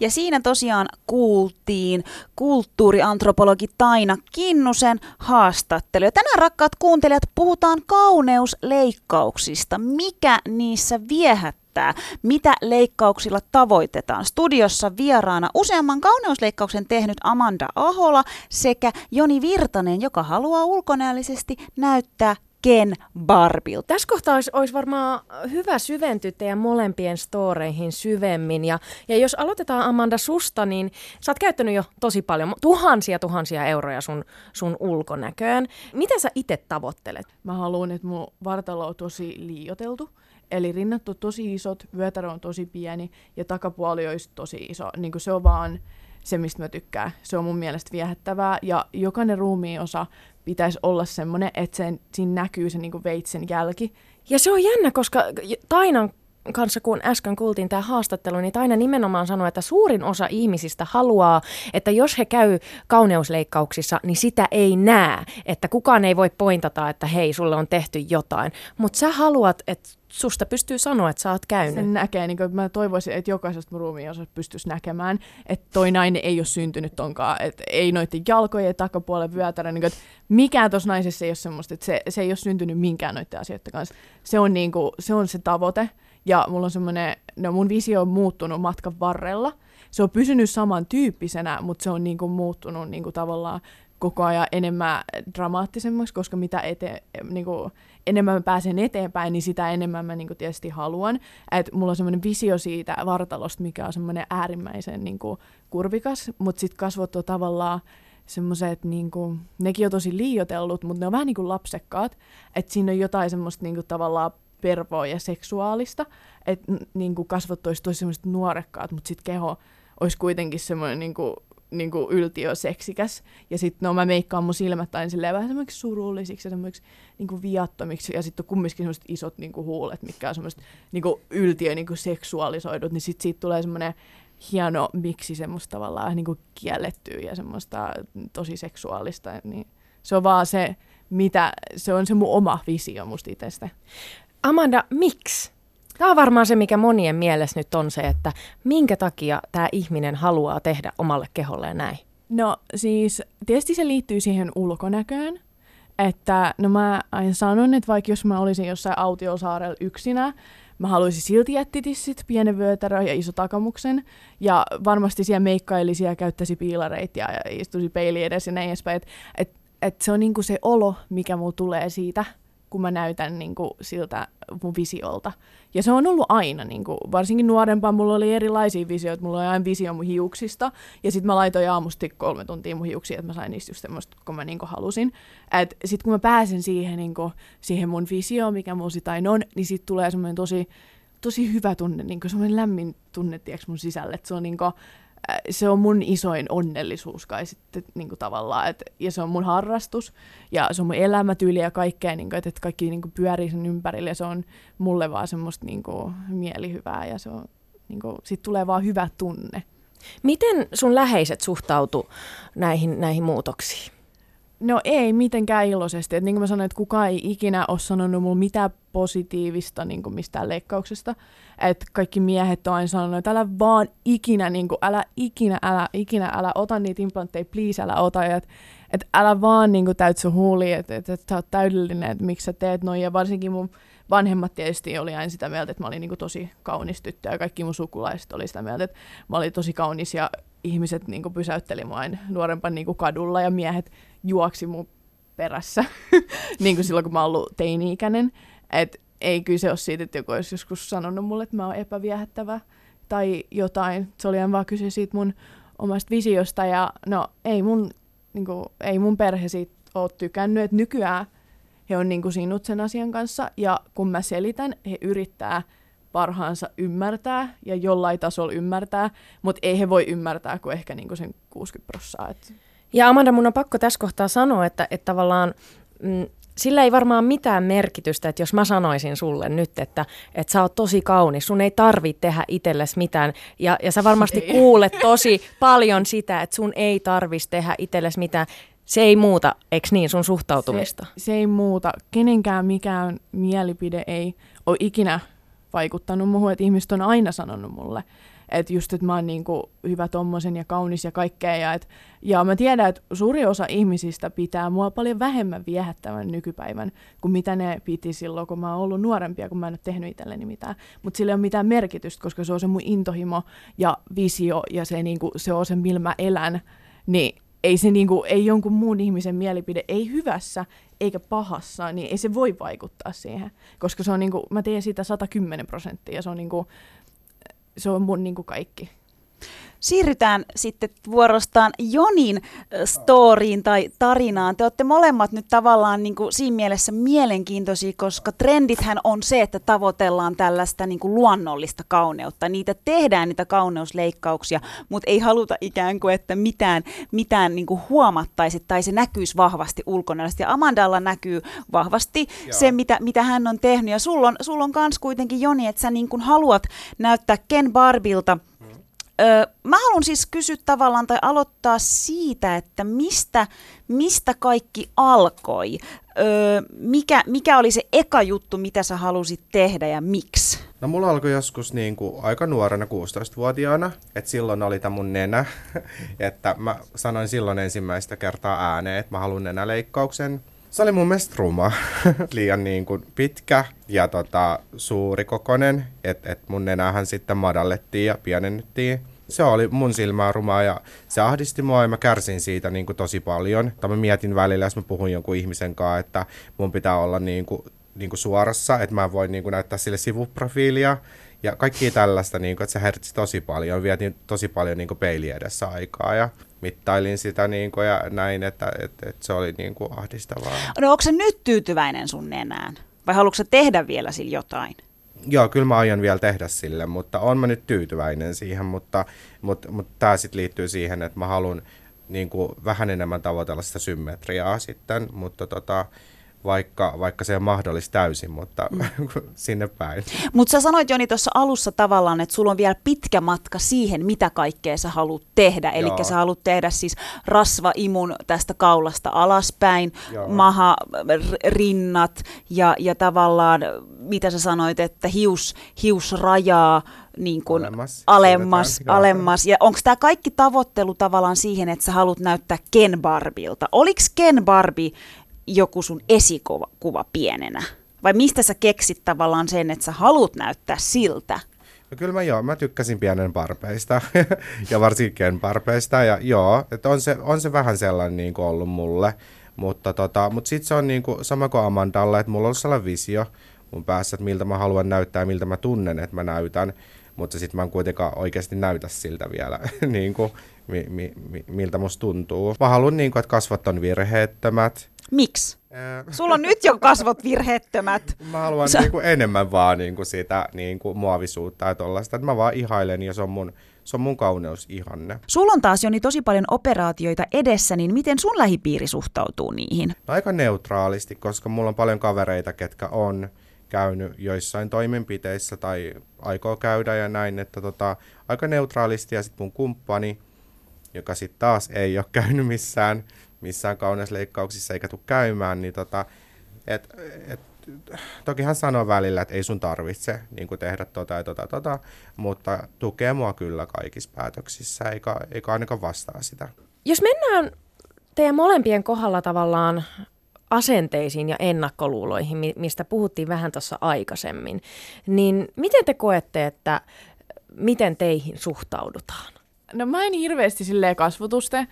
Ja siinä tosiaan kuultiin kulttuuriantropologi Taina Kinnusen haastattelu. Ja tänään rakkaat kuuntelijat puhutaan kauneusleikkauksista. Mikä niissä viehättää? mitä leikkauksilla tavoitetaan. Studiossa vieraana useamman kauneusleikkauksen tehnyt Amanda Ahola sekä Joni Virtanen, joka haluaa ulkonäöllisesti näyttää Ken Barbil. Tässä kohtaa olisi, olisi varmaan hyvä syventyä teidän molempien storeihin syvemmin. Ja, ja jos aloitetaan Amanda susta, niin sä oot käyttänyt jo tosi paljon, tuhansia tuhansia euroja sun, sun ulkonäköön. Mitä sä itse tavoittelet? Mä haluan, että mun vartalo on tosi liioteltu. Eli rinnat on tosi isot, vyötärö on tosi pieni ja takapuoli olisi tosi iso. Niin se on vaan se, mistä mä tykkään. Se on mun mielestä viehättävää ja jokainen ruumiin osa pitäisi olla semmoinen, että sen, siinä näkyy se niin kuin veitsen jälki. Ja se on jännä, koska Tainan kanssa, kun äsken kuultiin tämä haastattelu, niin Taina nimenomaan sanoi, että suurin osa ihmisistä haluaa, että jos he käy kauneusleikkauksissa, niin sitä ei näe. Että kukaan ei voi pointata, että hei, sulle on tehty jotain. Mutta sä haluat, että susta pystyy sanoa, että sä oot käynyt. Sen näkee, niin kuin, mä toivoisin, että jokaisesta ruumiin osasta pystyisi näkemään, että toi nainen ei ole syntynyt tonkaan, että ei noiden jalkojen takapuolen vyötärä, niin kuin, että mikään tuossa naisessa ei ole semmoista, että se, se ei ole syntynyt minkään noiden asioiden kanssa. Se on, niin kuin, se, on se tavoite, ja mulla on semmoinen, no mun visio on muuttunut matkan varrella, se on pysynyt samantyyppisenä, mutta se on niin kuin, muuttunut niin kuin, tavallaan koko ajan enemmän dramaattisemmaksi, koska mitä ete, niin kuin, enemmän mä pääsen eteenpäin, niin sitä enemmän mä niin kuin, tietysti haluan. Et mulla on semmoinen visio siitä vartalosta, mikä on semmoinen äärimmäisen niin kuin, kurvikas, mutta sitten kasvot on tavallaan semmoiset, niin kuin, nekin on tosi liiotellut, mutta ne on vähän niin kuin lapsekkaat, että siinä on jotain semmoista niin kuin, tavallaan pervoa ja seksuaalista, että niin kasvot olisi tosi semmoiset nuorekkaat, mutta sitten keho olisi kuitenkin semmoinen niin kuin, niin kuin yltiöseksikäs. Ja sitten no mä meikkaan mun silmät aina silleen vähän semmoiksi surullisiksi ja semmoiksi niin kuin viattomiksi. Ja sitten on kumminkin semmoiset isot niin kuin huulet, mitkä on semmoiset niin kuin yltiö kuin seksuaalisoidut. Niin sitten siitä tulee semmoinen hieno miksi semmoista tavallaan niin kuin kiellettyä ja semmoista tosi seksuaalista. Niin se on vaan se, mitä, se on se mun oma visio musta itsestä. Amanda, miksi? Tämä on varmaan se, mikä monien mielessä nyt on se, että minkä takia tämä ihminen haluaa tehdä omalle keholleen näin. No siis tietysti se liittyy siihen ulkonäköön. Että no mä aina sanon, että vaikka jos mä olisin jossain autiosaarella yksinä, mä haluaisin silti jättitissit, pienen vyötärö ja iso takamuksen. Ja varmasti siellä meikkailisi ja käyttäisi piilareita ja istuisi peili edes ja näin edespäin. Että et, et se on niinku se olo, mikä mulla tulee siitä, kun mä näytän niinku siltä mun visiolta. Ja se on ollut aina, niin kuin, varsinkin nuorempaan mulla oli erilaisia visioita. Mulla oli aina visio mun hiuksista, ja sitten mä laitoin aamusti kolme tuntia mun hiuksia, että mä sain niistä just semmoista, kun mä niin kuin, halusin. Sitten kun mä pääsen siihen, niin kuin, siihen mun visioon, mikä mulla sitain on, niin sitten tulee semmoinen tosi, tosi hyvä tunne, niin kuin semmoinen lämmin tunne, tiiäks, mun sisälle. Että se on niin kuin, se on mun isoin onnellisuus kai sitten niin kuin tavallaan, et, ja se on mun harrastus, ja se on mun elämätyyli ja kaikkea, niin kuin, että, että kaikki niin kuin pyörii sen ympärille, ja se on mulle vaan semmoista niin kuin, mielihyvää, ja se on, niin kuin, sit tulee vaan hyvä tunne. Miten sun läheiset suhtautu näihin, näihin muutoksiin? No ei mitenkään iloisesti. Et niin kuin mä sanoin, että kukaan ei ikinä ole sanonut mulle mitään positiivista niin kuin mistään leikkauksesta. Että kaikki miehet on aina sanonut, että älä vaan ikinä, niin kuin, älä ikinä, älä ikinä, älä ota niitä implantteja, please, älä ota. Että et älä vaan niin kuin, täyt sun huuli, että et, et, sä oot täydellinen, että miksi sä teet noin. Ja varsinkin mun vanhemmat tietysti oli aina sitä mieltä, että mä olin niin kuin, tosi kaunis tyttö ja kaikki mun sukulaiset oli sitä mieltä, että mä olin tosi kaunis ja ihmiset niin kuin, pysäytteli mua nuorempan niin kuin, kadulla ja miehet juoksi mun perässä, [LAUGHS] niin kuin silloin kun mä oon ollut teini-ikäinen. Et ei kyse ole siitä, että joku olisi joskus sanonut mulle, että mä oon epäviehättävä tai jotain. Se oli vaan kyse siitä mun omasta visiosta ja no ei mun, niin kuin, ei mun perhe siitä ole tykännyt, että nykyään he on niin kuin sinut sen asian kanssa ja kun mä selitän, he yrittää parhaansa ymmärtää ja jollain tasolla ymmärtää, mutta ei he voi ymmärtää kuin ehkä niin kuin sen 60 prosenttia. Ja Amanda, mun on pakko tässä kohtaa sanoa, että, että tavallaan mm, sillä ei varmaan mitään merkitystä, että jos mä sanoisin sulle nyt, että, että sä oot tosi kaunis, sun ei tarvitse tehdä itsellesi mitään. Ja, ja sä varmasti ei. kuulet tosi paljon sitä, että sun ei tarvitsisi tehdä itsellesi mitään. Se ei muuta, eikö niin, sun suhtautumista? Se, se ei muuta. Kenenkään mikään mielipide ei ole ikinä vaikuttanut muuhun, että ihmiset on aina sanonut mulle, että just, että mä oon niin kuin hyvä tommosen ja kaunis ja kaikkea. Ja, et, ja mä tiedän, että suuri osa ihmisistä pitää mua paljon vähemmän viehättävän nykypäivän kuin mitä ne piti silloin, kun mä oon ollut nuorempia, kun mä en ole tehnyt itselleni mitään. Mutta sillä ei ole mitään merkitystä, koska se on se mun intohimo ja visio ja se, niin kuin, se on se, millä mä elän. Niin ei se niinku, ei jonkun muun ihmisen mielipide, ei hyvässä eikä pahassa, niin ei se voi vaikuttaa siihen. Koska se on niinku, mä teen siitä 110 prosenttia ja se on niinku, se on mun niin kuin kaikki. Siirrytään sitten vuorostaan Jonin äh, storyin tai tarinaan. Te olette molemmat nyt tavallaan niin kuin siinä mielessä mielenkiintoisia, koska trendithän on se, että tavoitellaan tällaista niin kuin luonnollista kauneutta. Niitä tehdään, niitä kauneusleikkauksia, mutta ei haluta ikään kuin, että mitään, mitään niin kuin huomattaisi tai se näkyisi vahvasti ulkonäöllisesti. Ja Amandalla näkyy vahvasti Joo. se, mitä, mitä hän on tehnyt. Ja sulla on, sul on kans kuitenkin, Joni, että sä niin kuin haluat näyttää Ken Barbilta Öö, mä haluan siis kysyä tavallaan tai aloittaa siitä, että mistä, mistä kaikki alkoi. Öö, mikä, mikä oli se eka juttu, mitä sä halusit tehdä ja miksi? No mulla alkoi joskus niin kuin aika nuorena 16-vuotiaana, että silloin oli tämä mun nenä, [LAUGHS] että mä sanoin silloin ensimmäistä kertaa ääneen, että mä haluan nenäleikkauksen. Se oli mun mielestä ruma, [LAUGHS] liian niin kuin pitkä ja tota, kokonen, että et mun nenähän sitten madallettiin ja pienennettiin. Se oli mun silmää rumaa ja se ahdisti mua ja mä kärsin siitä niin kuin tosi paljon. Tai mä mietin välillä, jos mä puhun jonkun ihmisen kanssa, että mun pitää olla niin kuin, niin kuin suorassa, että mä voin niin kuin näyttää sille sivuprofiilia. Ja kaikki tällaista, niin kuin, että se hertsi tosi paljon. Vietin tosi paljon niin kuin peili edessä aikaa ja mittailin sitä niin kuin, ja näin, että, että, että se oli niin kuin ahdistavaa. No onko se nyt tyytyväinen sun nenään? Vai haluatko tehdä vielä sillä jotain? Joo, kyllä mä aion vielä tehdä sille, mutta on mä nyt tyytyväinen siihen, mutta, mutta, mutta tämä sitten liittyy siihen, että mä haluan niin kuin vähän enemmän tavoitella sitä symmetriaa sitten, mutta tota, vaikka, vaikka se on mahdollista täysin, mutta mm. [LAUGHS] sinne päin. Mutta sä sanoit Joni tuossa alussa tavallaan, että sulla on vielä pitkä matka siihen, mitä kaikkea sä haluat tehdä. Eli sä haluat tehdä siis rasvaimun tästä kaulasta alaspäin, Joo. maha, rinnat ja, ja tavallaan, mitä sä sanoit, että hius, hiusrajaa, niin kuin alemmas, alemmas, alemmas. Ja onko tämä kaikki tavoittelu tavallaan siihen, että sä haluat näyttää Ken Barbilta? Oliko Ken Barbie joku sun esikuva kuva pienenä? Vai mistä sä keksit tavallaan sen, että sä haluat näyttää siltä? No kyllä mä joo, mä tykkäsin pienen parpeista [LAUGHS] ja varsinkin parpeista ja joo, että on se, on se vähän sellainen niin kuin ollut mulle, mutta, tota, mutta sitten se on niin kuin, sama kuin Amandalla, että mulla on sellainen visio mun päässä, että miltä mä haluan näyttää, miltä mä tunnen, että mä näytän, mutta sitten mä en kuitenkaan oikeasti näytä siltä vielä, [LAUGHS] niin kuin, mi, mi, mi, miltä musta tuntuu. Mä haluan, niin kuin, että kasvat on virheettömät, Miksi? Sulla on nyt jo kasvot virheettömät. [LAUGHS] Mä haluan Sä... niinku enemmän vaan niinku sitä niinku muovisuutta ja tollaista. Että mä vaan ihailen ja se on mun, se on mun kauneusihanne. Sulla on taas jo niin tosi paljon operaatioita edessä, niin miten sun lähipiiri suhtautuu niihin? No aika neutraalisti, koska mulla on paljon kavereita, ketkä on käynyt joissain toimenpiteissä tai aikoo käydä ja näin, että tota, aika neutraalisti ja sitten mun kumppani, joka sitten taas ei ole [LAUGHS] käynyt missään missään kauneusleikkauksissa eikä tule käymään, niin tota, et, et, toki hän sanoo välillä, että ei sun tarvitse niin tehdä tota ja tota, tota, mutta tukee mua kyllä kaikissa päätöksissä, eikä, eikä ainakaan vastaa sitä. Jos mennään teidän molempien kohdalla tavallaan asenteisiin ja ennakkoluuloihin, mistä puhuttiin vähän tuossa aikaisemmin, niin miten te koette, että miten teihin suhtaudutaan? No mä en hirveästi silleen kasvotuste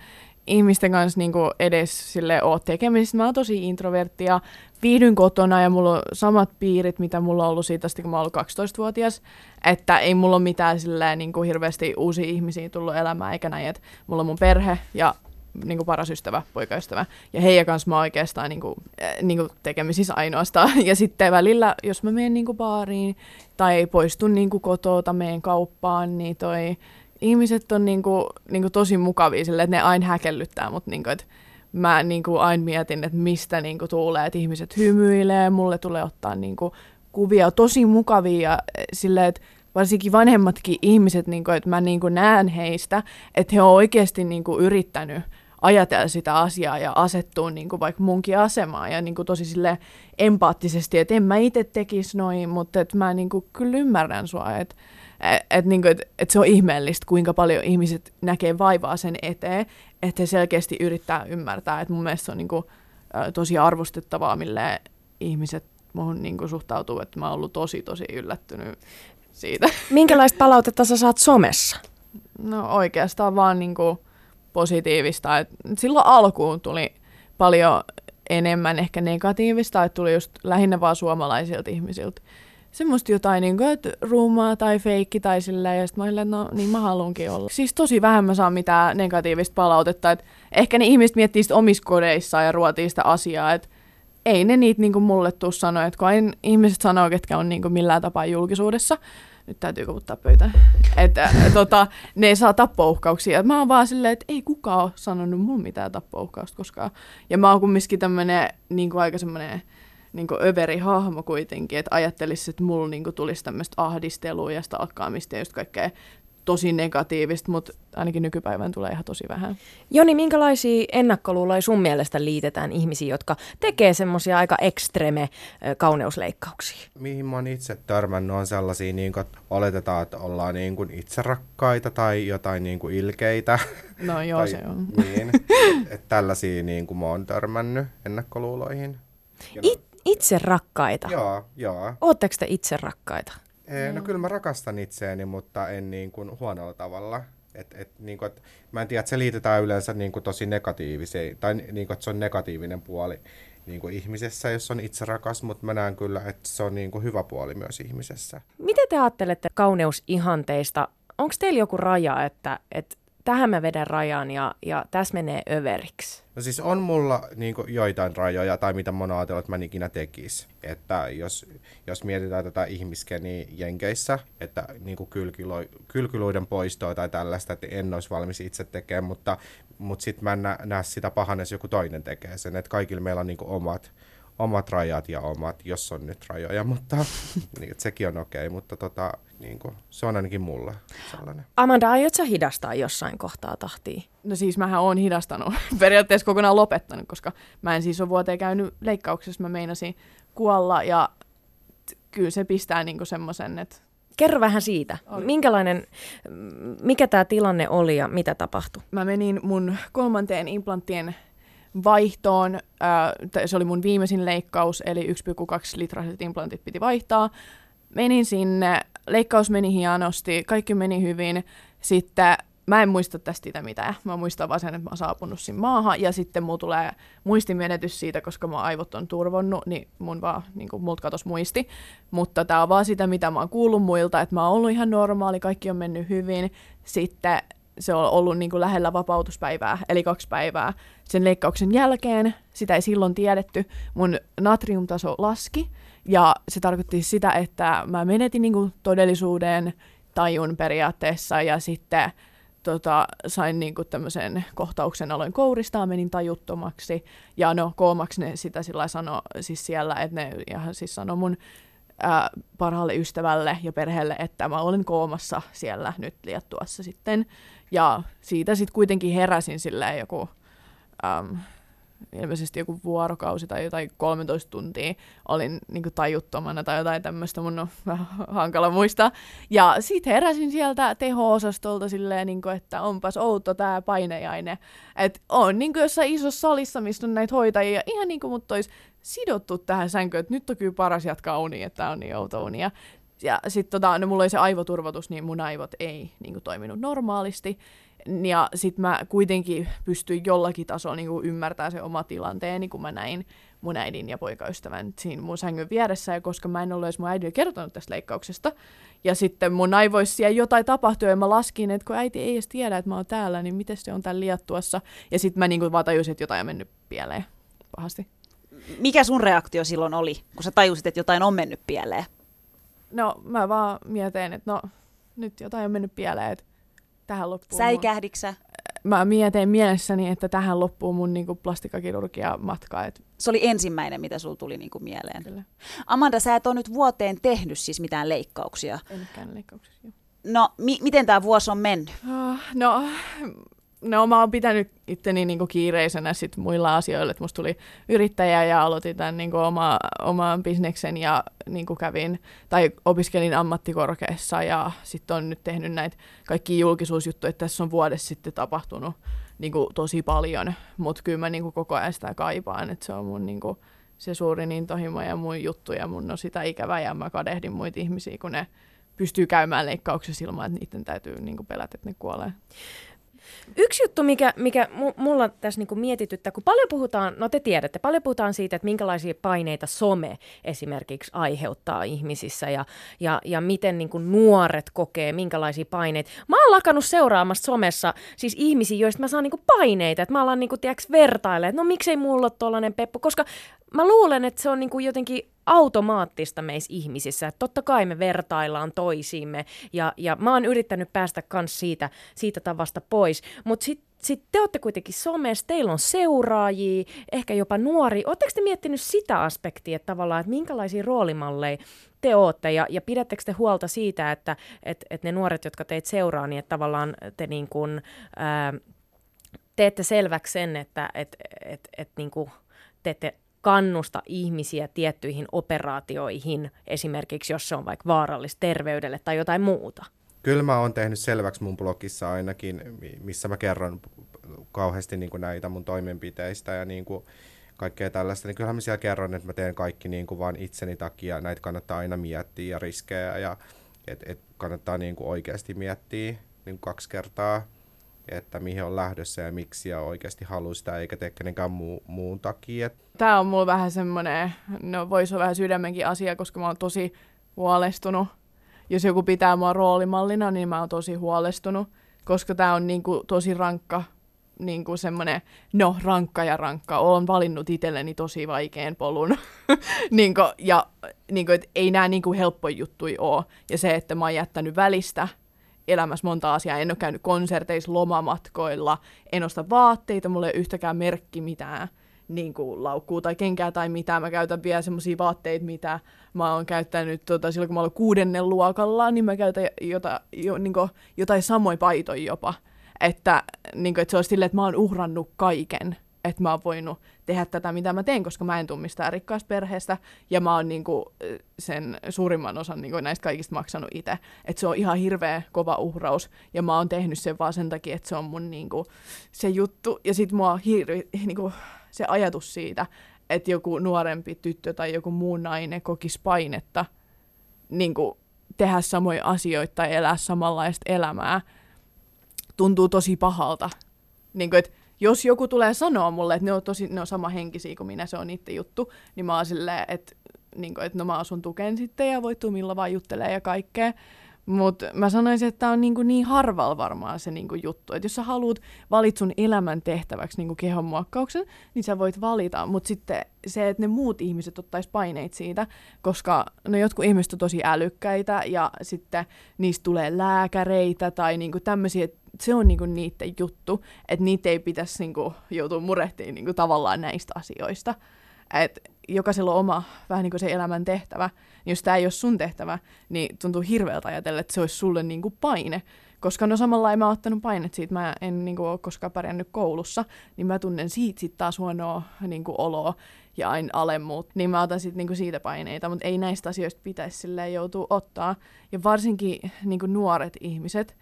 ihmisten kanssa niin edes sille ole tekemistä. Mä oon tosi introvertti ja viihdyn kotona ja mulla on samat piirit, mitä mulla on ollut siitä asti, kun mä oon ollut 12-vuotias. Että ei mulla ole mitään silleen, niin kuin hirveästi uusia ihmisiä tullut elämään, eikä näin, että mulla on mun perhe ja niin kuin paras ystävä, poikaystävä. Ja heidän kanssa mä oikeastaan niin kuin, niin kuin tekemisissä ainoastaan. [LAUGHS] Ja sitten välillä, jos mä menen niin kuin baariin tai poistun niin kuin kotota, meen kauppaan, niin toi ihmiset on niinku, niinku tosi mukavia sille, että ne aina häkellyttää, mutta niinku, mä niinku aina mietin, että mistä niinku tulee, että ihmiset hymyilee, mulle tulee ottaa niinku kuvia. Tosi mukavia ja sille, että varsinkin vanhemmatkin ihmiset, niinku, että mä niinku näen heistä, että he on oikeasti niinku yrittänyt ajatella sitä asiaa ja asettua niin kuin vaikka munkin asemaan ja niin kuin tosi sille empaattisesti, että en mä itse tekisi noin, mutta että mä niin kuin kyllä ymmärrän sua, että että et, niinku, et, et se on ihmeellistä, kuinka paljon ihmiset näkee vaivaa sen eteen, että he selkeästi yrittää ymmärtää. Et mun mielestä se on niinku, tosi arvostettavaa, mille ihmiset muuhun niinku, suhtautuu, että mä oon ollut tosi, tosi yllättynyt siitä. [LAUGHS] Minkälaista palautetta sä saat somessa? No oikeastaan vaan niinku, positiivista. Et silloin alkuun tuli paljon enemmän ehkä negatiivista, että tuli just lähinnä vaan suomalaisilta ihmisiltä semmoista jotain, niin kuin, että ruumaa tai feikki tai silleen, ja sitten mä olin, että no niin mä haluankin olla. Siis tosi vähän mä saan mitään negatiivista palautetta, että ehkä ne ihmiset miettii sitä omissa kodeissaan ja ruotii sitä asiaa, että ei ne niitä niin kuin mulle tuu sanoa, että kun ihmiset sanoo, ketkä on niin kuin millään tapaa julkisuudessa, nyt täytyy koputtaa pöytään, että tota, ne saa tappouhkauksia. Mä oon vaan silleen, että ei kukaan ole sanonut mulle mitään tappouhkausta koskaan. Ja mä oon kumminkin tämmönen niin aika semmoinen niin överi hahmo kuitenkin, että ajattelisi, että mulla niin kuin, tulisi tämmöistä ahdistelua ja stalkkaamista ja just kaikkea tosi negatiivista, mutta ainakin nykypäivän tulee ihan tosi vähän. Joni, minkälaisia ennakkoluuloja sun mielestä liitetään ihmisiin, jotka tekee semmoisia aika ekstreme kauneusleikkauksia? Mihin mä oon itse törmännyt on sellaisia, niin kuin, että oletetaan, että ollaan niin kuin itserakkaita tai jotain niin kuin ilkeitä. No joo, tai, se on. Niin, että et tällaisia niin kuin mä oon törmännyt ennakkoluuloihin. It, itse rakkaita. Joo, joo. Ootteko te itse rakkaita? Ee, no kyllä mä rakastan itseäni, mutta en niin kuin huonolla tavalla. Et, et, niin kuin, et, mä en tiedä, että se liitetään yleensä niin kuin tosi negatiiviseen, tai niin kuin, että se on negatiivinen puoli niin kuin ihmisessä, jos on itse rakas, mutta mä näen kyllä, että se on niin kuin hyvä puoli myös ihmisessä. Miten te ajattelette kauneusihanteista? Onko teillä joku raja, että, että tähän mä vedän rajan ja, ja tässä menee överiksi? No siis on mulla niin kuin, joitain rajoja, tai mitä mä oon ajatellut, että mä en ikinä tekis. Että jos, jos mietitään tätä ihmiskeni Jenkeissä, että niin kuin kylkilo, kylkiluiden poistoa tai tällaista, että en olisi valmis itse tekemään, mutta, mutta sitten mä en nä, näe sitä pahana, jos joku toinen tekee sen. Että kaikilla meillä on niin kuin, omat, omat rajat ja omat, jos on nyt rajoja, mutta [LAUGHS] niin, sekin on okei, mutta tota, niin kuin, se on ainakin mulla sellainen. Amanda, aiot sä hidastaa jossain kohtaa tahtia? No siis mähän oon hidastanut, [LAUGHS] periaatteessa kokonaan lopettanut, koska mä en siis ole vuoteen käynyt leikkauksessa, mä meinasin kuolla ja t- kyllä se pistää niinku semmoisen, että Kerro vähän siitä. Oli. Minkälainen, mikä tämä tilanne oli ja mitä tapahtui? mä menin mun kolmanteen implanttien vaihtoon. Se oli mun viimeisin leikkaus, eli 1,2 litraset implantit piti vaihtaa. Menin sinne, leikkaus meni hienosti, kaikki meni hyvin. Sitten mä en muista tästä sitä mitään. Mä muistan vaan sen, että mä oon saapunut sinne maahan ja sitten mulla tulee muistimenetys siitä, koska mun aivot on turvonnut, niin mun vaan, niin kuin, multa katos muisti. Mutta tää on vaan sitä, mitä mä oon kuullut muilta, että mä oon ollut ihan normaali, kaikki on mennyt hyvin. Sitten se on ollut niin kuin lähellä vapautuspäivää, eli kaksi päivää. Sen leikkauksen jälkeen, sitä ei silloin tiedetty, mun natriumtaso laski, ja se tarkoitti sitä, että mä menetin niin kuin todellisuuden tajun periaatteessa, ja sitten tota, sain niinku tämmöisen kohtauksen, aloin kouristaa, menin tajuttomaksi. Ja no, koomaksi ne sitä sillä sano siis siellä, että ne ihan siis sanoi mun ää, parhaalle ystävälle ja perheelle, että mä olen koomassa siellä nyt Liettuassa sitten. Ja siitä sitten kuitenkin heräsin silleen joku, äm, ilmeisesti joku vuorokausi tai jotain 13 tuntia olin niin tajuttomana tai jotain tämmöistä, mun on vähän hankala muistaa. Ja sitten heräsin sieltä teho-osastolta silleen, niin kuin, että onpas outo tämä painejaine. Että on niin kuin jossain isossa salissa, missä on näitä hoitajia, ihan niin kuin mut olisi sidottu tähän sänkyyn, että nyt on kyllä paras jatkaa unia, että tää on niin outo unia. Ja sitten tota, no mulla oli se aivoturvotus, niin mun aivot ei niin kuin, toiminut normaalisti. Ja sitten mä kuitenkin pystyin jollakin tasolla niin ymmärtämään se oma tilanteeni, kun mä näin mun äidin ja poikaystävän siinä mun sängyn vieressä, ja koska mä en ollut edes mun äidille kertonut tästä leikkauksesta. Ja sitten mun aivoissa siellä jotain tapahtui, ja mä laskin, että kun äiti ei edes tiedä, että mä oon täällä, niin miten se on täällä Liettuassa. Ja sitten mä niin vaan tajusin, että jotain on mennyt pieleen pahasti. Mikä sun reaktio silloin oli, kun sä tajusit, että jotain on mennyt pieleen? No mä vaan mietin, että no nyt jotain on mennyt pieleen, että tähän loppuu. Säikähdiksä? Mä mietin mielessäni, että tähän loppuu mun niinku plastikakirurgia matka. Et, Se oli ensimmäinen, mitä sulla tuli niinku mieleen. kyllä, Amanda, sä et ole nyt vuoteen tehnyt siis mitään leikkauksia. en joo. No, mi- miten tämä vuosi on mennyt? Ah, No, no mä oon pitänyt itteni niinku kiireisenä sit muilla asioilla, että musta tuli yrittäjä ja aloitin tämän niinku oma, oman bisneksen ja niinku kävin tai opiskelin ammattikorkeassa ja sitten on nyt tehnyt näitä kaikki julkisuusjuttuja, että tässä on vuodessa sitten tapahtunut niinku tosi paljon, mutta kyllä mä niinku koko ajan sitä kaipaan, että se on mun niinku, se suuri intohimo ja mun juttu ja mun on sitä ikävä ja mä kadehdin muita ihmisiä, kun ne pystyy käymään leikkauksessa ilman, että niiden täytyy niinku pelätä, että ne kuolee. Yksi juttu, mikä, mikä mulla tässä niinku mietityttää, kun paljon puhutaan, no te tiedätte, paljon puhutaan siitä, että minkälaisia paineita some esimerkiksi aiheuttaa ihmisissä ja, ja, ja miten niinku nuoret kokee, minkälaisia paineita. Mä oon lakannut seuraamassa somessa siis ihmisiä, joista mä saan niinku paineita, että mä alan niinku, tiiäks, vertailla, että no miksei mulla ole tollainen peppu, koska mä luulen, että se on niinku jotenkin automaattista meissä ihmisissä. Että totta kai me vertaillaan toisiimme ja, ja mä oon yrittänyt päästä kans siitä, siitä tavasta pois. Mutta sitten sit te olette kuitenkin somessa, teillä on seuraajia, ehkä jopa nuori. Oletteko te miettinyt sitä aspektia, että tavallaan, että minkälaisia roolimalleja te olette ja, ja pidättekö te huolta siitä, että et, et ne nuoret, jotka teitä seuraa, niin että tavallaan te niin kuin, ää, teette selväksi sen, että et, et, et, niin kuin teette kannusta ihmisiä tiettyihin operaatioihin, esimerkiksi jos se on vaikka vaarallista terveydelle tai jotain muuta? Kyllä mä oon tehnyt selväksi mun blogissa ainakin, missä mä kerron kauheasti niin kuin näitä mun toimenpiteistä ja niin kuin kaikkea tällaista, niin kyllähän mä siellä kerron, että mä teen kaikki niin kuin vaan itseni takia. Näitä kannattaa aina miettiä ja riskejä ja et, et kannattaa niin kuin oikeasti miettiä niin kuin kaksi kertaa että mihin on lähdössä ja miksi ja oikeasti haluaa sitä, eikä tee kenenkään muu, muun takia. Tämä on mulla vähän semmoinen, no voisi olla vähän sydämenkin asia, koska mä oon tosi huolestunut. Jos joku pitää mua roolimallina, niin mä oon tosi huolestunut, koska tämä on niinku tosi rankka, niinku semmoinen, no rankka ja rankka. Olen valinnut itselleni tosi vaikean polun. [LAUGHS] niinku, ja niinku, et ei nämä niinku helppo juttui ole. Ja se, että mä oon jättänyt välistä elämässä monta asiaa. En ole käynyt konserteissa, lomamatkoilla, en osta vaatteita, mulla ei ole yhtäkään merkki mitään niin kuin laukkuu tai kenkää tai mitä. Mä käytän vielä semmoisia vaatteita, mitä mä oon käyttänyt tota, silloin, kun mä olin kuudennen luokalla, niin mä käytän jota, jo, niin kuin, jotain samoja paitoja jopa. Että, niin kuin, että se olisi silleen, että mä oon uhrannut kaiken että mä oon voinut tehdä tätä, mitä mä teen, koska mä en tule mistään rikkaasta perheestä, ja mä oon niinku sen suurimman osan niinku näistä kaikista maksanut itse. Että se on ihan hirveä kova uhraus, ja mä oon tehnyt sen vaan sen takia, että se on mun niinku, se juttu. Ja sit mua hirvi, niinku, se ajatus siitä, että joku nuorempi tyttö tai joku muu nainen kokisi painetta niinku, tehdä samoja asioita tai elää samanlaista elämää, tuntuu tosi pahalta. Niin kuin, että jos joku tulee sanoa mulle, että ne on, tosi, ne on sama henkisiä kuin minä, se on niiden juttu, niin mä oon silleen, että, niin kuin, että no mä asun tuken sitten ja voit millä vaan juttelee ja kaikkea. Mutta mä sanoisin, että tämä on niinku niin harval varmaan se niinku juttu. Että jos sä haluat valit sun elämän tehtäväksi niinku kehonmuokkauksen, niin sä voit valita. Mutta sitten se, että ne muut ihmiset ottais paineet siitä, koska no jotkut ihmiset on tosi älykkäitä ja sitten niistä tulee lääkäreitä tai niinku tämmöisiä, se on niinku niiden juttu, että niitä ei pitäisi niinku joutua murehtimaan niinku tavallaan näistä asioista. Et jokaisella on oma vähän niin kuin se elämän tehtävä. Niin jos tämä ei ole sun tehtävä, niin tuntuu hirveältä ajatella, että se olisi sulle niin kuin paine. Koska no samalla mä oon ottanut painet siitä, mä en niin kuin, ole koskaan pärjännyt koulussa, niin mä tunnen siitä sitten taas huonoa niin kuin, oloa ja aina alemmuutta. Niin mä otan sitten niin siitä paineita, mutta ei näistä asioista pitäisi silleen joutua ottaa. Ja varsinkin niin kuin, nuoret ihmiset,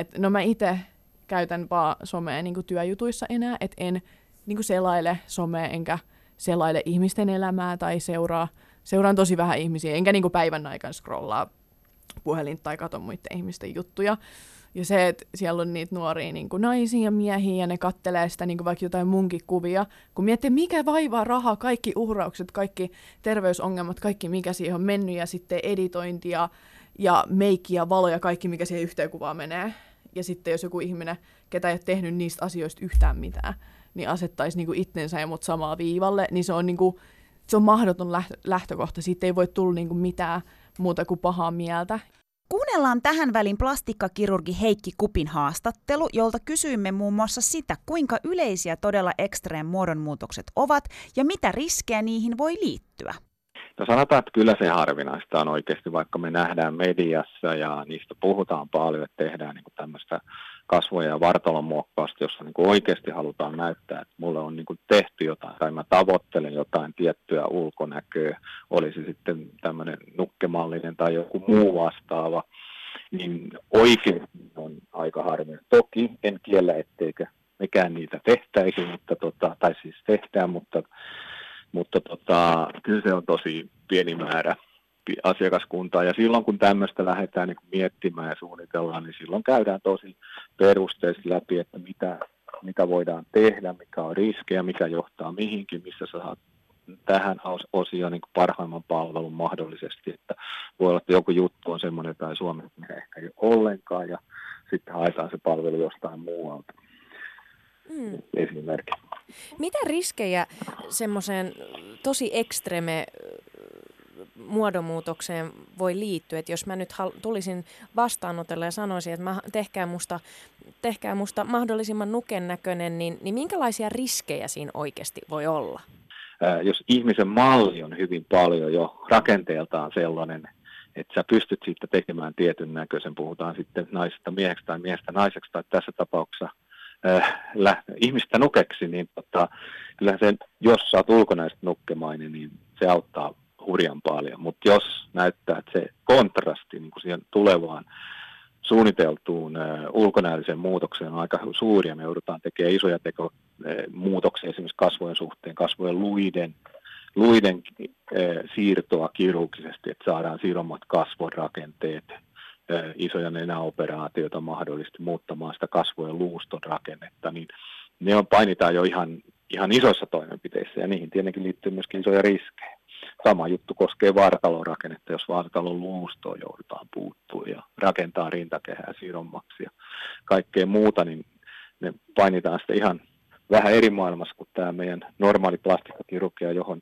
että no mä itse käytän vaan somea niin kuin, työjutuissa enää, että en niin kuin, selaile somea enkä selaile ihmisten elämää tai seuraa, seuraan tosi vähän ihmisiä, enkä niin kuin päivän aikana scrollaa puhelin tai katso muiden ihmisten juttuja. Ja se, että siellä on niitä nuoria niin kuin naisia ja miehiä ja ne kattelee sitä niin kuin vaikka jotain munkin kuvia, kun miettii, mikä vaivaa rahaa, kaikki uhraukset, kaikki terveysongelmat, kaikki mikä siihen on mennyt ja sitten editointia ja meikki ja valo ja kaikki mikä siihen yhteenkuvaan menee. Ja sitten jos joku ihminen, ketä ei ole tehnyt niistä asioista yhtään mitään, niin asettaisi niin kuin itsensä ja mut samaa viivalle, niin se on, niin kuin, se on mahdoton lähtökohta. Siitä ei voi tulla niin kuin mitään muuta kuin pahaa mieltä. Kuunnellaan tähän välin plastikkakirurgi Heikki Kupin haastattelu, jolta kysyimme muun muassa sitä, kuinka yleisiä todella ekstreen muodonmuutokset ovat ja mitä riskejä niihin voi liittyä. No sanotaan, että kyllä se harvinaista on oikeasti, vaikka me nähdään mediassa ja niistä puhutaan paljon, että tehdään niin tämmöistä kasvoja ja vartalon muokkausta, jossa niin kuin oikeasti halutaan näyttää, että mulle on niin kuin tehty jotain. Tai mä tavoittelen jotain tiettyä ulkonäköä, olisi sitten tämmöinen nukkemallinen tai joku muu vastaava, niin oikein on aika harmi. Toki en kiellä, etteikö mekään niitä tehtäisi, mutta tota, tai siis tehtää, mutta, mutta tota, kyllä se on tosi pieni määrä asiakaskuntaa. Ja silloin kun tämmöistä lähdetään niin miettimään ja suunnitellaan, niin silloin käydään tosi perusteisesti läpi, että mitä, mitä voidaan tehdä, mikä on riskejä, mikä johtaa mihinkin, missä sä saat tähän osioon niin parhaimman palvelun mahdollisesti. Että voi olla, että joku juttu on semmoinen, jota ei Suomessa ehkä ei ollenkaan, ja sitten haetaan se palvelu jostain muualta. Mm. Esimerkki. Mitä riskejä semmoiseen tosi ekstreme muodonmuutokseen voi liittyä, että jos mä nyt hal- tulisin vastaanotelle ja sanoisin, että mä, tehkää, musta, tehkää musta mahdollisimman nuken näköinen, niin, niin minkälaisia riskejä siinä oikeasti voi olla? Jos ihmisen malli on hyvin paljon jo rakenteeltaan sellainen, että sä pystyt siitä tekemään tietyn näköisen, puhutaan sitten naisesta mieheksi tai miehestä naiseksi tai tässä tapauksessa äh, ihmistä nukeksi, niin tota, kyllähän sen, jos sä oot ulkonäistä nukkemainen, niin se auttaa hurjan paljon. Mutta jos näyttää, että se kontrasti niin siihen tulevaan suunniteltuun ulkonäölliseen muutokseen on aika suuri, ja me joudutaan tekemään isoja teko, muutoksia esimerkiksi kasvojen suhteen, kasvojen luiden, luiden siirtoa kirurgisesti, että saadaan sirommat kasvorakenteet, isoja nenäoperaatioita mahdollisesti muuttamaan sitä kasvojen luuston rakennetta, niin ne on, painitaan jo ihan, ihan isoissa toimenpiteissä, ja niihin tietenkin liittyy myöskin isoja riskejä. Sama juttu koskee vartalorakennetta, jos vartalon luustoon joudutaan puuttua ja rakentaa rintakehää sidonmaksi ja kaikkea muuta, niin ne painitaan sitten ihan vähän eri maailmassa kuin tämä meidän normaali plastikkakirurgia, johon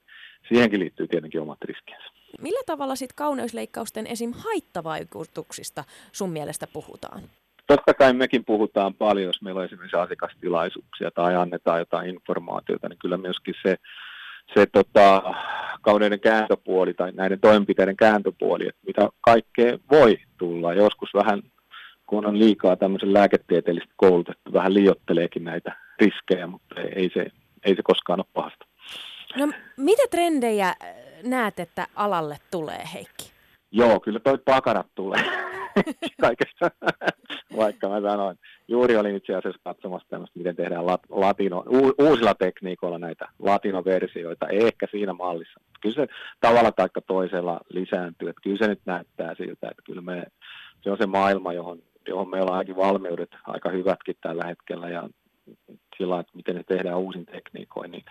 siihenkin liittyy tietenkin omat riskinsä. Millä tavalla sitten kauneusleikkausten esim. haittavaikutuksista sun mielestä puhutaan? Totta kai mekin puhutaan paljon, jos meillä on esimerkiksi asiakastilaisuuksia tai annetaan jotain informaatiota, niin kyllä myöskin se se tota, kauneiden kääntöpuoli tai näiden toimenpiteiden kääntöpuoli, että mitä kaikkea voi tulla. Joskus vähän, kun on liikaa tämmöisen lääketieteellistä koulutettu, vähän liiotteleekin näitä riskejä, mutta ei se, ei se koskaan ole pahasta. No mitä trendejä äh, näet, että alalle tulee, Heikki? Joo, kyllä toi pakarat tulee [LAUGHS] [LAUGHS] kaikesta, vaikka mä sanoin. Juuri olin itse asiassa katsomassa tämmöistä, miten tehdään lat, latino, uusilla tekniikoilla näitä latinoversioita, ehkä siinä mallissa. Kyllä se tavalla tai toisella lisääntyy, että kyllä se nyt näyttää siltä, että kyllä me, se on se maailma, johon, johon meillä on ainakin valmiudet aika hyvätkin tällä hetkellä ja sillä että miten ne tehdään uusin tekniikoin, niin,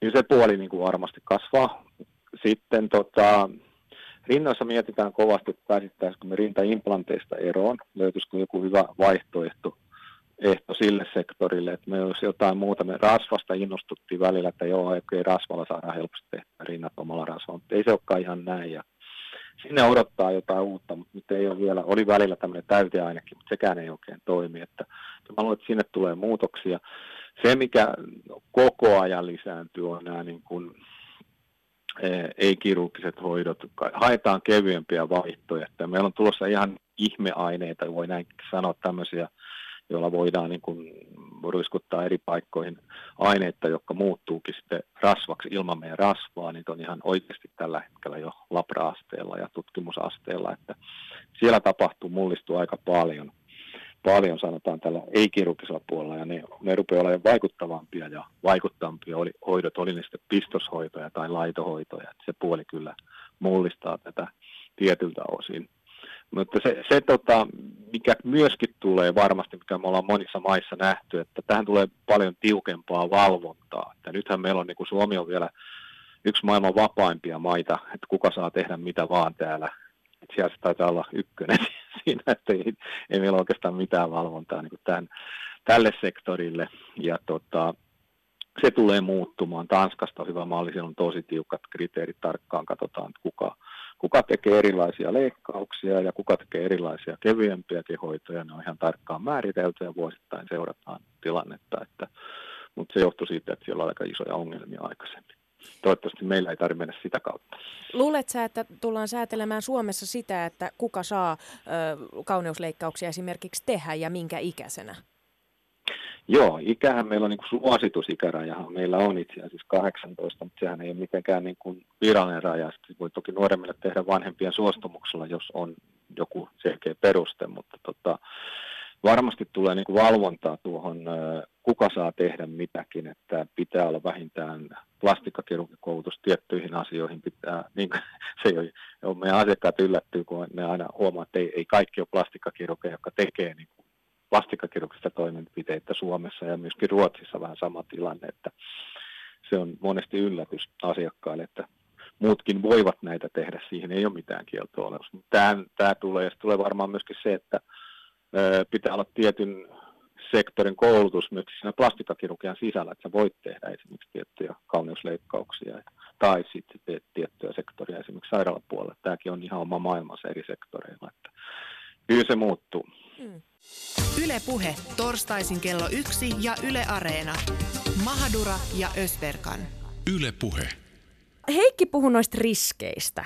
niin se puoli niin kuin varmasti kasvaa. Sitten tota, Rinnoissa mietitään kovasti, että pääsittäisikö me rintaimplanteista eroon, löytyisikö joku hyvä vaihtoehto ehto sille sektorille, että me olisi jotain muuta. Me rasvasta innostuttiin välillä, että joo, ei rasvalla saada helposti tehdä rinnat omalla rasvalla, mutta ei se olekaan ihan näin. Ja sinne odottaa jotain uutta, mutta nyt ei ole vielä, oli välillä tämmöinen täyteainekin, mutta sekään ei oikein toimi. Että, mä luulen, että sinne tulee muutoksia. Se, mikä koko ajan lisääntyy, on nämä niin kuin ei-kirurgiset hoidot, haetaan kevyempiä vaihtoehtoja. Meillä on tulossa ihan ihmeaineita, voi näin sanoa tämmöisiä, joilla voidaan niin kuin ruiskuttaa eri paikkoihin aineita, jotka muuttuukin sitten rasvaksi ilman meidän rasvaa, niin on ihan oikeasti tällä hetkellä jo labra-asteella ja tutkimusasteella, että siellä tapahtuu, mullistuu aika paljon – paljon sanotaan tällä ei-kirurgisella puolella, ja ne, ne rupeaa olemaan vaikuttavampia ja vaikuttavampia oli, hoidot, oli ne sitten pistoshoitoja tai laitohoitoja, että se puoli kyllä mullistaa tätä tietyltä osin. Mutta se, se tota, mikä myöskin tulee varmasti, mikä me ollaan monissa maissa nähty, että tähän tulee paljon tiukempaa valvontaa. Että nythän meillä on, niin kuin Suomi on vielä yksi maailman vapaimpia maita, että kuka saa tehdä mitä vaan täällä itse asiassa taitaa olla ykkönen siinä, että ei, ei meillä oikeastaan mitään valvontaa niin tämän, tälle sektorille. Ja tota, se tulee muuttumaan. Tanskasta on hyvä malli, siellä on tosi tiukat kriteerit, tarkkaan katsotaan, että kuka, kuka tekee erilaisia leikkauksia ja kuka tekee erilaisia kevyempiä kehoitoja. Ne on ihan tarkkaan määritelty ja vuosittain seurataan tilannetta, että, mutta se johtuu siitä, että siellä on aika isoja ongelmia aikaisemmin toivottavasti meillä ei tarvitse mennä sitä kautta. Luulet sä, että tullaan säätelemään Suomessa sitä, että kuka saa ö, kauneusleikkauksia esimerkiksi tehdä ja minkä ikäisenä? Joo, ikähän meillä on niin kuin suositusikärajahan meillä on itse asiassa 18, mutta sehän ei ole mitenkään niin kuin virallinen raja. Sitten voi toki nuoremmille tehdä vanhempien suostumuksella, jos on joku selkeä peruste, mutta tota, varmasti tulee niin kuin valvontaa tuohon, kuka saa tehdä mitäkin, että pitää olla vähintään plastikkakirurgikoulutus tiettyihin asioihin. Pitää, [LAUGHS] niin kuin, se ei ole, meidän asiakkaat yllättyy, kun ne aina huomaa, että ei, ei kaikki ole plastikkakirurgeja, jotka tekee niin kuin plastikkakirurgista toimenpiteitä Suomessa ja myöskin Ruotsissa vähän sama tilanne, että se on monesti yllätys asiakkaille, että muutkin voivat näitä tehdä, siihen ei ole mitään kieltoa olemassa. Tämä, tämä tulee, ja tulee varmaan myöskin se, että pitää olla tietyn sektorin koulutus myös siinä plastikkakirurgian sisällä, että sä voit tehdä esimerkiksi tiettyjä kauneusleikkauksia tai sitten teet tiettyä sektoria esimerkiksi sairaalapuolella. Tämäkin on ihan oma maailmansa eri sektoreilla. Että kyllä se muuttuu. Mm. Yle Puhe, torstaisin kello yksi ja Yle Areena. Mahadura ja Ösberkan. Yle Puhe. Heikki puhui noista riskeistä.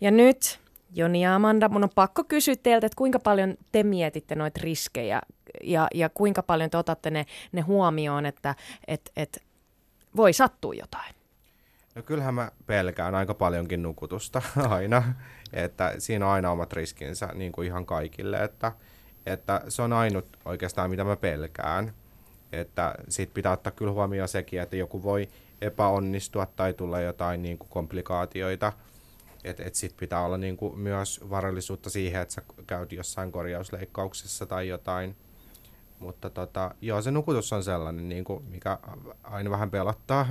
Ja nyt, Joni ja Amanda, mun on pakko kysyä teiltä, että kuinka paljon te mietitte noita riskejä ja, ja kuinka paljon te otatte ne, ne huomioon, että et, et voi sattua jotain? No kyllähän mä pelkään aika paljonkin nukutusta [LAUGHS] aina, että siinä on aina omat riskinsä niin kuin ihan kaikille, että, että se on ainut oikeastaan mitä mä pelkään. Että sit pitää ottaa kyllä huomioon sekin, että joku voi epäonnistua tai tulla jotain niin kuin komplikaatioita. Että et sit pitää olla niin kuin myös varallisuutta siihen, että sä käyt jossain korjausleikkauksessa tai jotain. Mutta tota, joo, se nukutus on sellainen, niin kuin, mikä aina vähän pelottaa.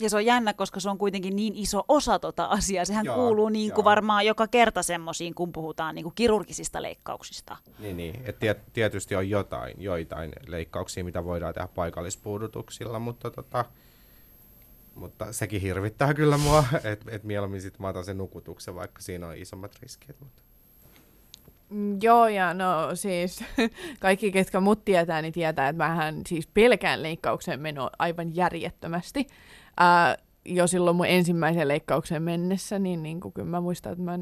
Ja se on jännä, koska se on kuitenkin niin iso osa tota asiaa. Sehän joo, kuuluu niin kuin varmaan joka kerta semmoisiin, kun puhutaan niin kuin kirurgisista leikkauksista. Niin, niin. Et tiet, tietysti on jotain, joitain leikkauksia, mitä voidaan tehdä paikallispuudutuksilla, mutta, tota, mutta sekin hirvittää kyllä mua, [LAUGHS] että et mieluummin sitten mä otan sen nukutuksen, vaikka siinä on isommat riskit. Mutta. Mm, joo, ja no siis [LAUGHS] kaikki, ketkä mut tietää, niin tietää, että mähän siis pelkään leikkaukseen menoa aivan järjettömästi. Ää, jo silloin mun ensimmäisen leikkaukseen mennessä, niin, niin kuin, kyllä mä muistan, että mä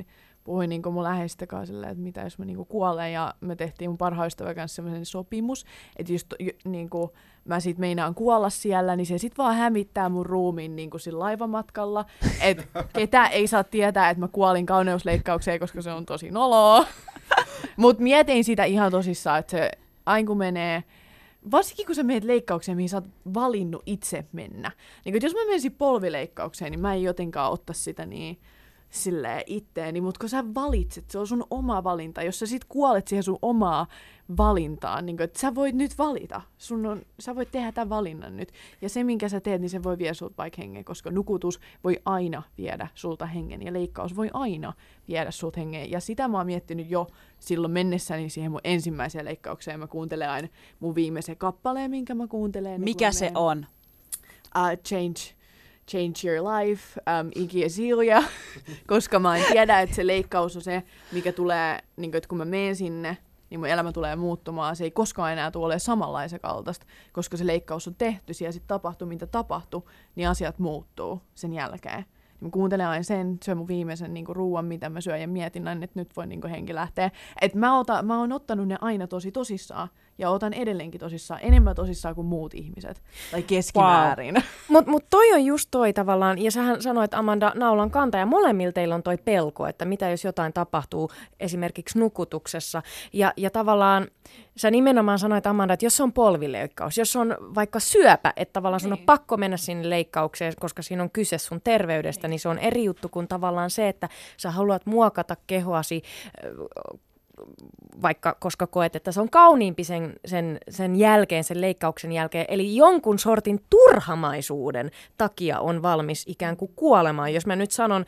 puhuin niin mun läheistä kanssa, että mitä jos mä niin kuolen, ja me tehtiin mun parhaista kanssa sellaisen sopimus, että jos niin mä sit meinaan kuolla siellä, niin se sit vaan hämittää mun ruumiin niin kuin sillä laivamatkalla, että ketä ei saa tietää, että mä kuolin kauneusleikkaukseen, koska se on tosi noloa. [LAUGHS] Mutta mietin sitä ihan tosissaan, että se aina kun menee, varsinkin kun sä menet leikkaukseen, mihin sä oot valinnut itse mennä. Niin jos mä menisin polvileikkaukseen, niin mä en jotenkaan ottaisi sitä niin silleen itteeni, mutta kun sä valitset, se on sun oma valinta. Jos sä sit kuolet siihen sun omaa valintaan, niin kun, että sä voit nyt valita. Sun on, sä voit tehdä tämän valinnan nyt. Ja se, minkä sä teet, niin se voi viedä sulta vaikka hengen, koska nukutus voi aina viedä sulta hengen ja leikkaus voi aina viedä sulta hengen. Ja sitä mä oon miettinyt jo silloin mennessäni siihen mun ensimmäiseen leikkaukseen. Mä kuuntelen aina mun viimeisen kappaleen, minkä mä kuuntelen. Mikä se on? Uh, change Change Your Life, um, Iggy Azalea, [LAUGHS] koska mä en tiedä, että se leikkaus on se, mikä tulee, niin kuin, että kun mä menen sinne, niin mun elämä tulee muuttumaan. Se ei koskaan enää tule olemaan samanlaisen kaltaista, koska se leikkaus on tehty, siellä sitten tapahtuu, mitä tapahtuu, niin asiat muuttuu sen jälkeen. Mä kuuntelen aina sen, se on mun viimeisen niin kuin, ruuan, mitä mä syön ja mietin aina, että nyt voi niin henki lähteä. Et mä, ota, mä oon ottanut ne aina tosi tosissaan ja otan edelleenkin tosissaan, enemmän tosissaan kuin muut ihmiset, tai keskimäärin. Wow. Mutta mut toi on just toi tavallaan, ja sähän sanoit Amanda naulan kanta, ja molemmilla teillä on toi pelko, että mitä jos jotain tapahtuu esimerkiksi nukutuksessa, ja, ja tavallaan sä nimenomaan sanoit Amanda, että jos on polvileikkaus, jos on vaikka syöpä, että tavallaan sun on niin. pakko mennä sinne leikkaukseen, koska siinä on kyse sun terveydestä, niin, niin se on eri juttu kuin tavallaan se, että sä haluat muokata kehoasi vaikka koska koet, että se on kauniimpi sen, sen, sen jälkeen, sen leikkauksen jälkeen. Eli jonkun sortin turhamaisuuden takia on valmis ikään kuin kuolemaan. Jos mä nyt sanon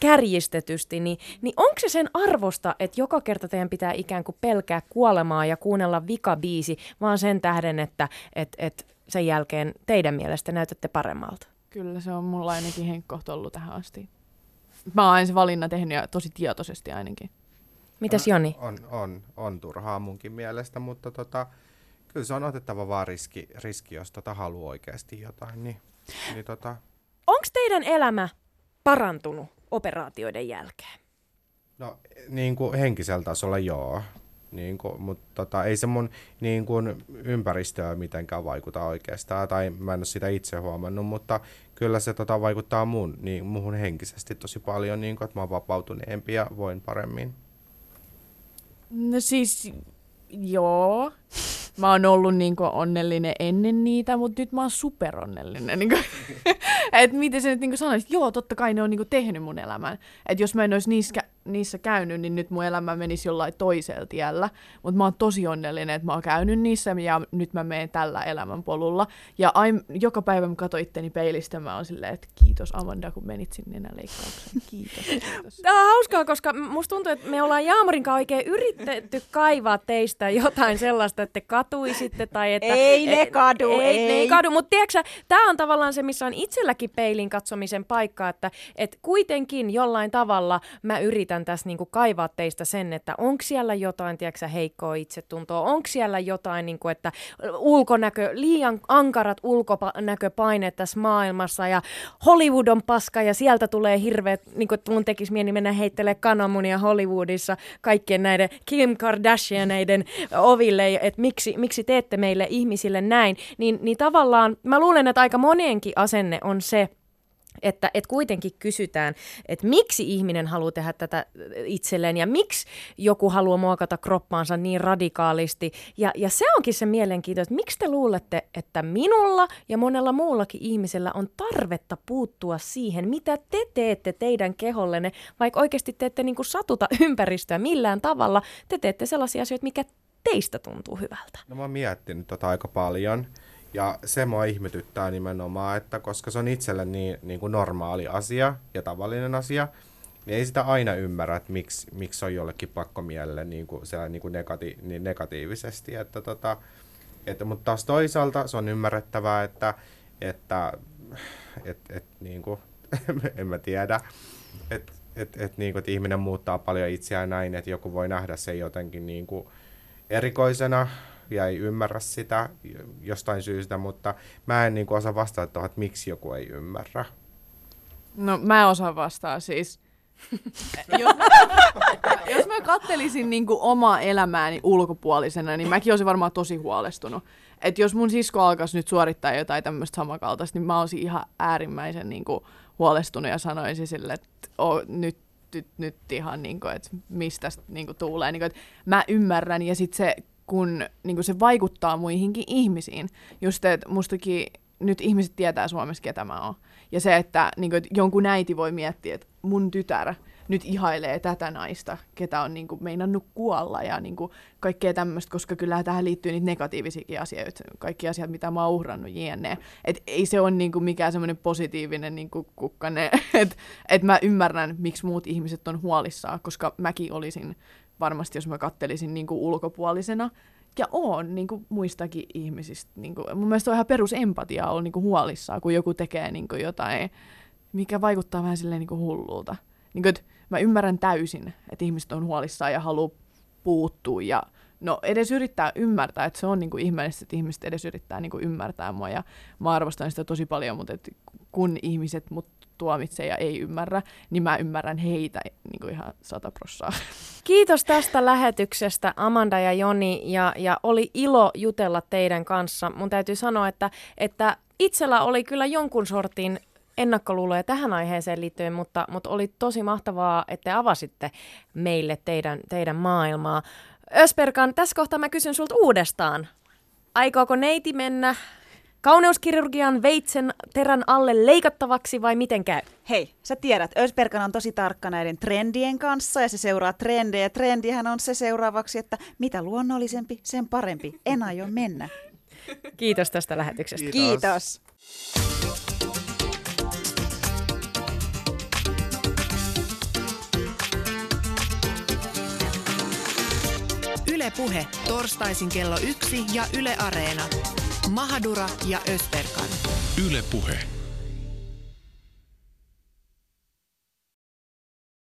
kärjistetysti, niin, niin onko se sen arvosta, että joka kerta teidän pitää ikään kuin pelkää kuolemaa ja kuunnella vikabiisi, vaan sen tähden, että et, et sen jälkeen teidän mielestä näytätte paremmalta? Kyllä se on mulla ainakin henkkohto ollut tähän asti. Mä oon se valinnan tehnyt ja tosi tietoisesti ainakin. Mitäs Joni? On, on, on turhaa munkin mielestä, mutta tota, kyllä se on otettava vaan riski, riski jos tota haluaa oikeasti jotain. Niin, niin tota... Onko teidän elämä parantunut operaatioiden jälkeen? No niin kuin henkisellä tasolla joo, niin kuin, mutta tota, ei se mun niin kuin, ympäristöä mitenkään vaikuta oikeastaan, tai mä en ole sitä itse huomannut, mutta kyllä se tota, vaikuttaa mun, niin, muhun henkisesti tosi paljon, niin kuin, että mä oon vapautuneempi ja voin paremmin. No siis, joo. Mä oon ollut niinku onnellinen ennen niitä, mutta nyt mä oon superonnellinen. Niinku. [LAUGHS] et miten sä nyt niinku sanoisit, joo, totta kai ne on niinku tehnyt mun elämän. Et jos mä en olisi niissä, niissä käynyt, niin nyt mun elämä menisi jollain toisella tiellä. Mutta mä oon tosi onnellinen, että mä oon käynyt niissä ja nyt mä menen tällä elämänpolulla. Ja aim, joka päivä mä katsoin itteni peilistä, mä oon silleen, että kiitos Amanda, kun menit sinne nenäleikkaukseen. [LAUGHS] Kiitos, kiitos. Tämä on hauskaa, koska musta tuntuu, että me ollaan Jaamorin kanssa oikein yritetty kaivaa teistä jotain sellaista, että te katuisitte tai että... Ei ne et- kadu, ei. Ne ei. ei kadu, mutta tiedätkö tämä on tavallaan se, missä on itselläkin peilin katsomisen paikka, että et kuitenkin jollain tavalla mä yritän tässä niinku kaivaa teistä sen, että onko siellä jotain, tiedätkö heikkoa itsetuntoa, onko siellä jotain, niinku, että ulkonäkö, liian ankarat ulkonäköpaineet tässä maailmassa ja Hollywood on paska ja sieltä tulee hirveät, niin kuin mun tekisi mieli mennä heittelee kananmunia Hollywoodissa kaikkien näiden Kim Kardashianeiden oville, että miksi, miksi teette meille ihmisille näin, niin, niin tavallaan mä luulen, että aika monenkin asenne on se, että, että kuitenkin kysytään, että miksi ihminen haluaa tehdä tätä itselleen ja miksi joku haluaa muokata kroppaansa niin radikaalisti. Ja, ja se onkin se mielenkiinto, että miksi te luulette, että minulla ja monella muullakin ihmisellä on tarvetta puuttua siihen, mitä te teette teidän kehollenne, vaikka oikeasti te ette niin kuin satuta ympäristöä millään tavalla. Te teette sellaisia asioita, mikä teistä tuntuu hyvältä. No mä oon miettinyt tota aika paljon. Ja se mua ihmetyttää nimenomaan, että koska se on itselle niin, niin kuin normaali asia ja tavallinen asia, niin ei sitä aina ymmärrä, että miksi, miksi on jollekin pakkomielelle niin kuin, niin kuin negati, niin negatiivisesti. Että tota, että, mutta taas toisaalta se on ymmärrettävää, että, että et, et, niin kuin, [LAUGHS] en mä tiedä, että et, et, niin kuin, että ihminen muuttaa paljon itseään näin, että joku voi nähdä sen jotenkin niin kuin erikoisena ja ei ymmärrä sitä jostain syystä, mutta mä en niin kuin, osaa vastata että miksi joku ei ymmärrä. No mä en osaa vastaa siis. [LAUGHS] jos, jos mä kattelisin niinku omaa elämääni ulkopuolisena, niin mäkin olisin varmaan tosi huolestunut. Et jos mun sisko alkaisi nyt suorittaa jotain tämmöistä samankaltaista, niin mä olisin ihan äärimmäisen niinku huolestunut ja sanoisin sille, että o, nyt, nyt, nyt ihan, niinku, että mistä niinku tuulee. Niinku, että mä ymmärrän ja sitten se, kun niinku se vaikuttaa muihinkin ihmisiin. Just, että mustakin nyt ihmiset tietää Suomessa, ketä mä oon. Ja se, että, niin kuin, että jonkun äiti voi miettiä, että mun tytär nyt ihailee tätä naista, ketä on niin kuin, meinannut kuolla ja niin kuin, kaikkea tämmöistä, koska kyllä tähän liittyy niitä negatiivisiakin asioita, kaikki asiat, mitä mä oon uhrannut jne. Et ei se ole niin kuin, mikään semmoinen positiivinen niin kuin, kukkane, [LAUGHS] että et mä ymmärrän, miksi muut ihmiset on huolissaan, koska mäkin olisin varmasti, jos mä kattelisin niin kuin, ulkopuolisena, ja on niin kuin muistakin ihmisistä. Niin kuin, mun mielestä on ihan perusempatia olla niin huolissaan, kun joku tekee niin kuin jotain, mikä vaikuttaa vähän silleen niin kuin hullulta. Niin kuin, että mä ymmärrän täysin, että ihmiset on huolissaan ja haluaa puuttua ja no edes yrittää ymmärtää, että se on niin kuin ihmeellistä, että ihmiset edes yrittää niin kuin ymmärtää mua ja mä arvostan sitä tosi paljon, mutta et kun ihmiset mut tuomitsee ja ei ymmärrä, niin mä ymmärrän heitä niin kuin ihan sata prossaa. Kiitos tästä lähetyksestä Amanda ja Joni ja, ja oli ilo jutella teidän kanssa. Mun täytyy sanoa, että, että itsellä oli kyllä jonkun sortin ennakkoluuloja tähän aiheeseen liittyen, mutta, mutta oli tosi mahtavaa, että te avasitte meille teidän, teidän maailmaa. Ösperkan, tässä kohtaa mä kysyn sulta uudestaan. Aikooko neiti mennä kauneuskirurgian veitsen terän alle leikattavaksi vai miten käy? Hei, sä tiedät, Ösperkan on tosi tarkka näiden trendien kanssa ja se seuraa trendejä. Trendihän on se seuraavaksi, että mitä luonnollisempi, sen parempi. En aio mennä. Kiitos tästä lähetyksestä. Kiitos. Yle Puhe, torstaisin kello yksi ja Yle Areena. Mahadura ja Ösperkan. Yle Puhe.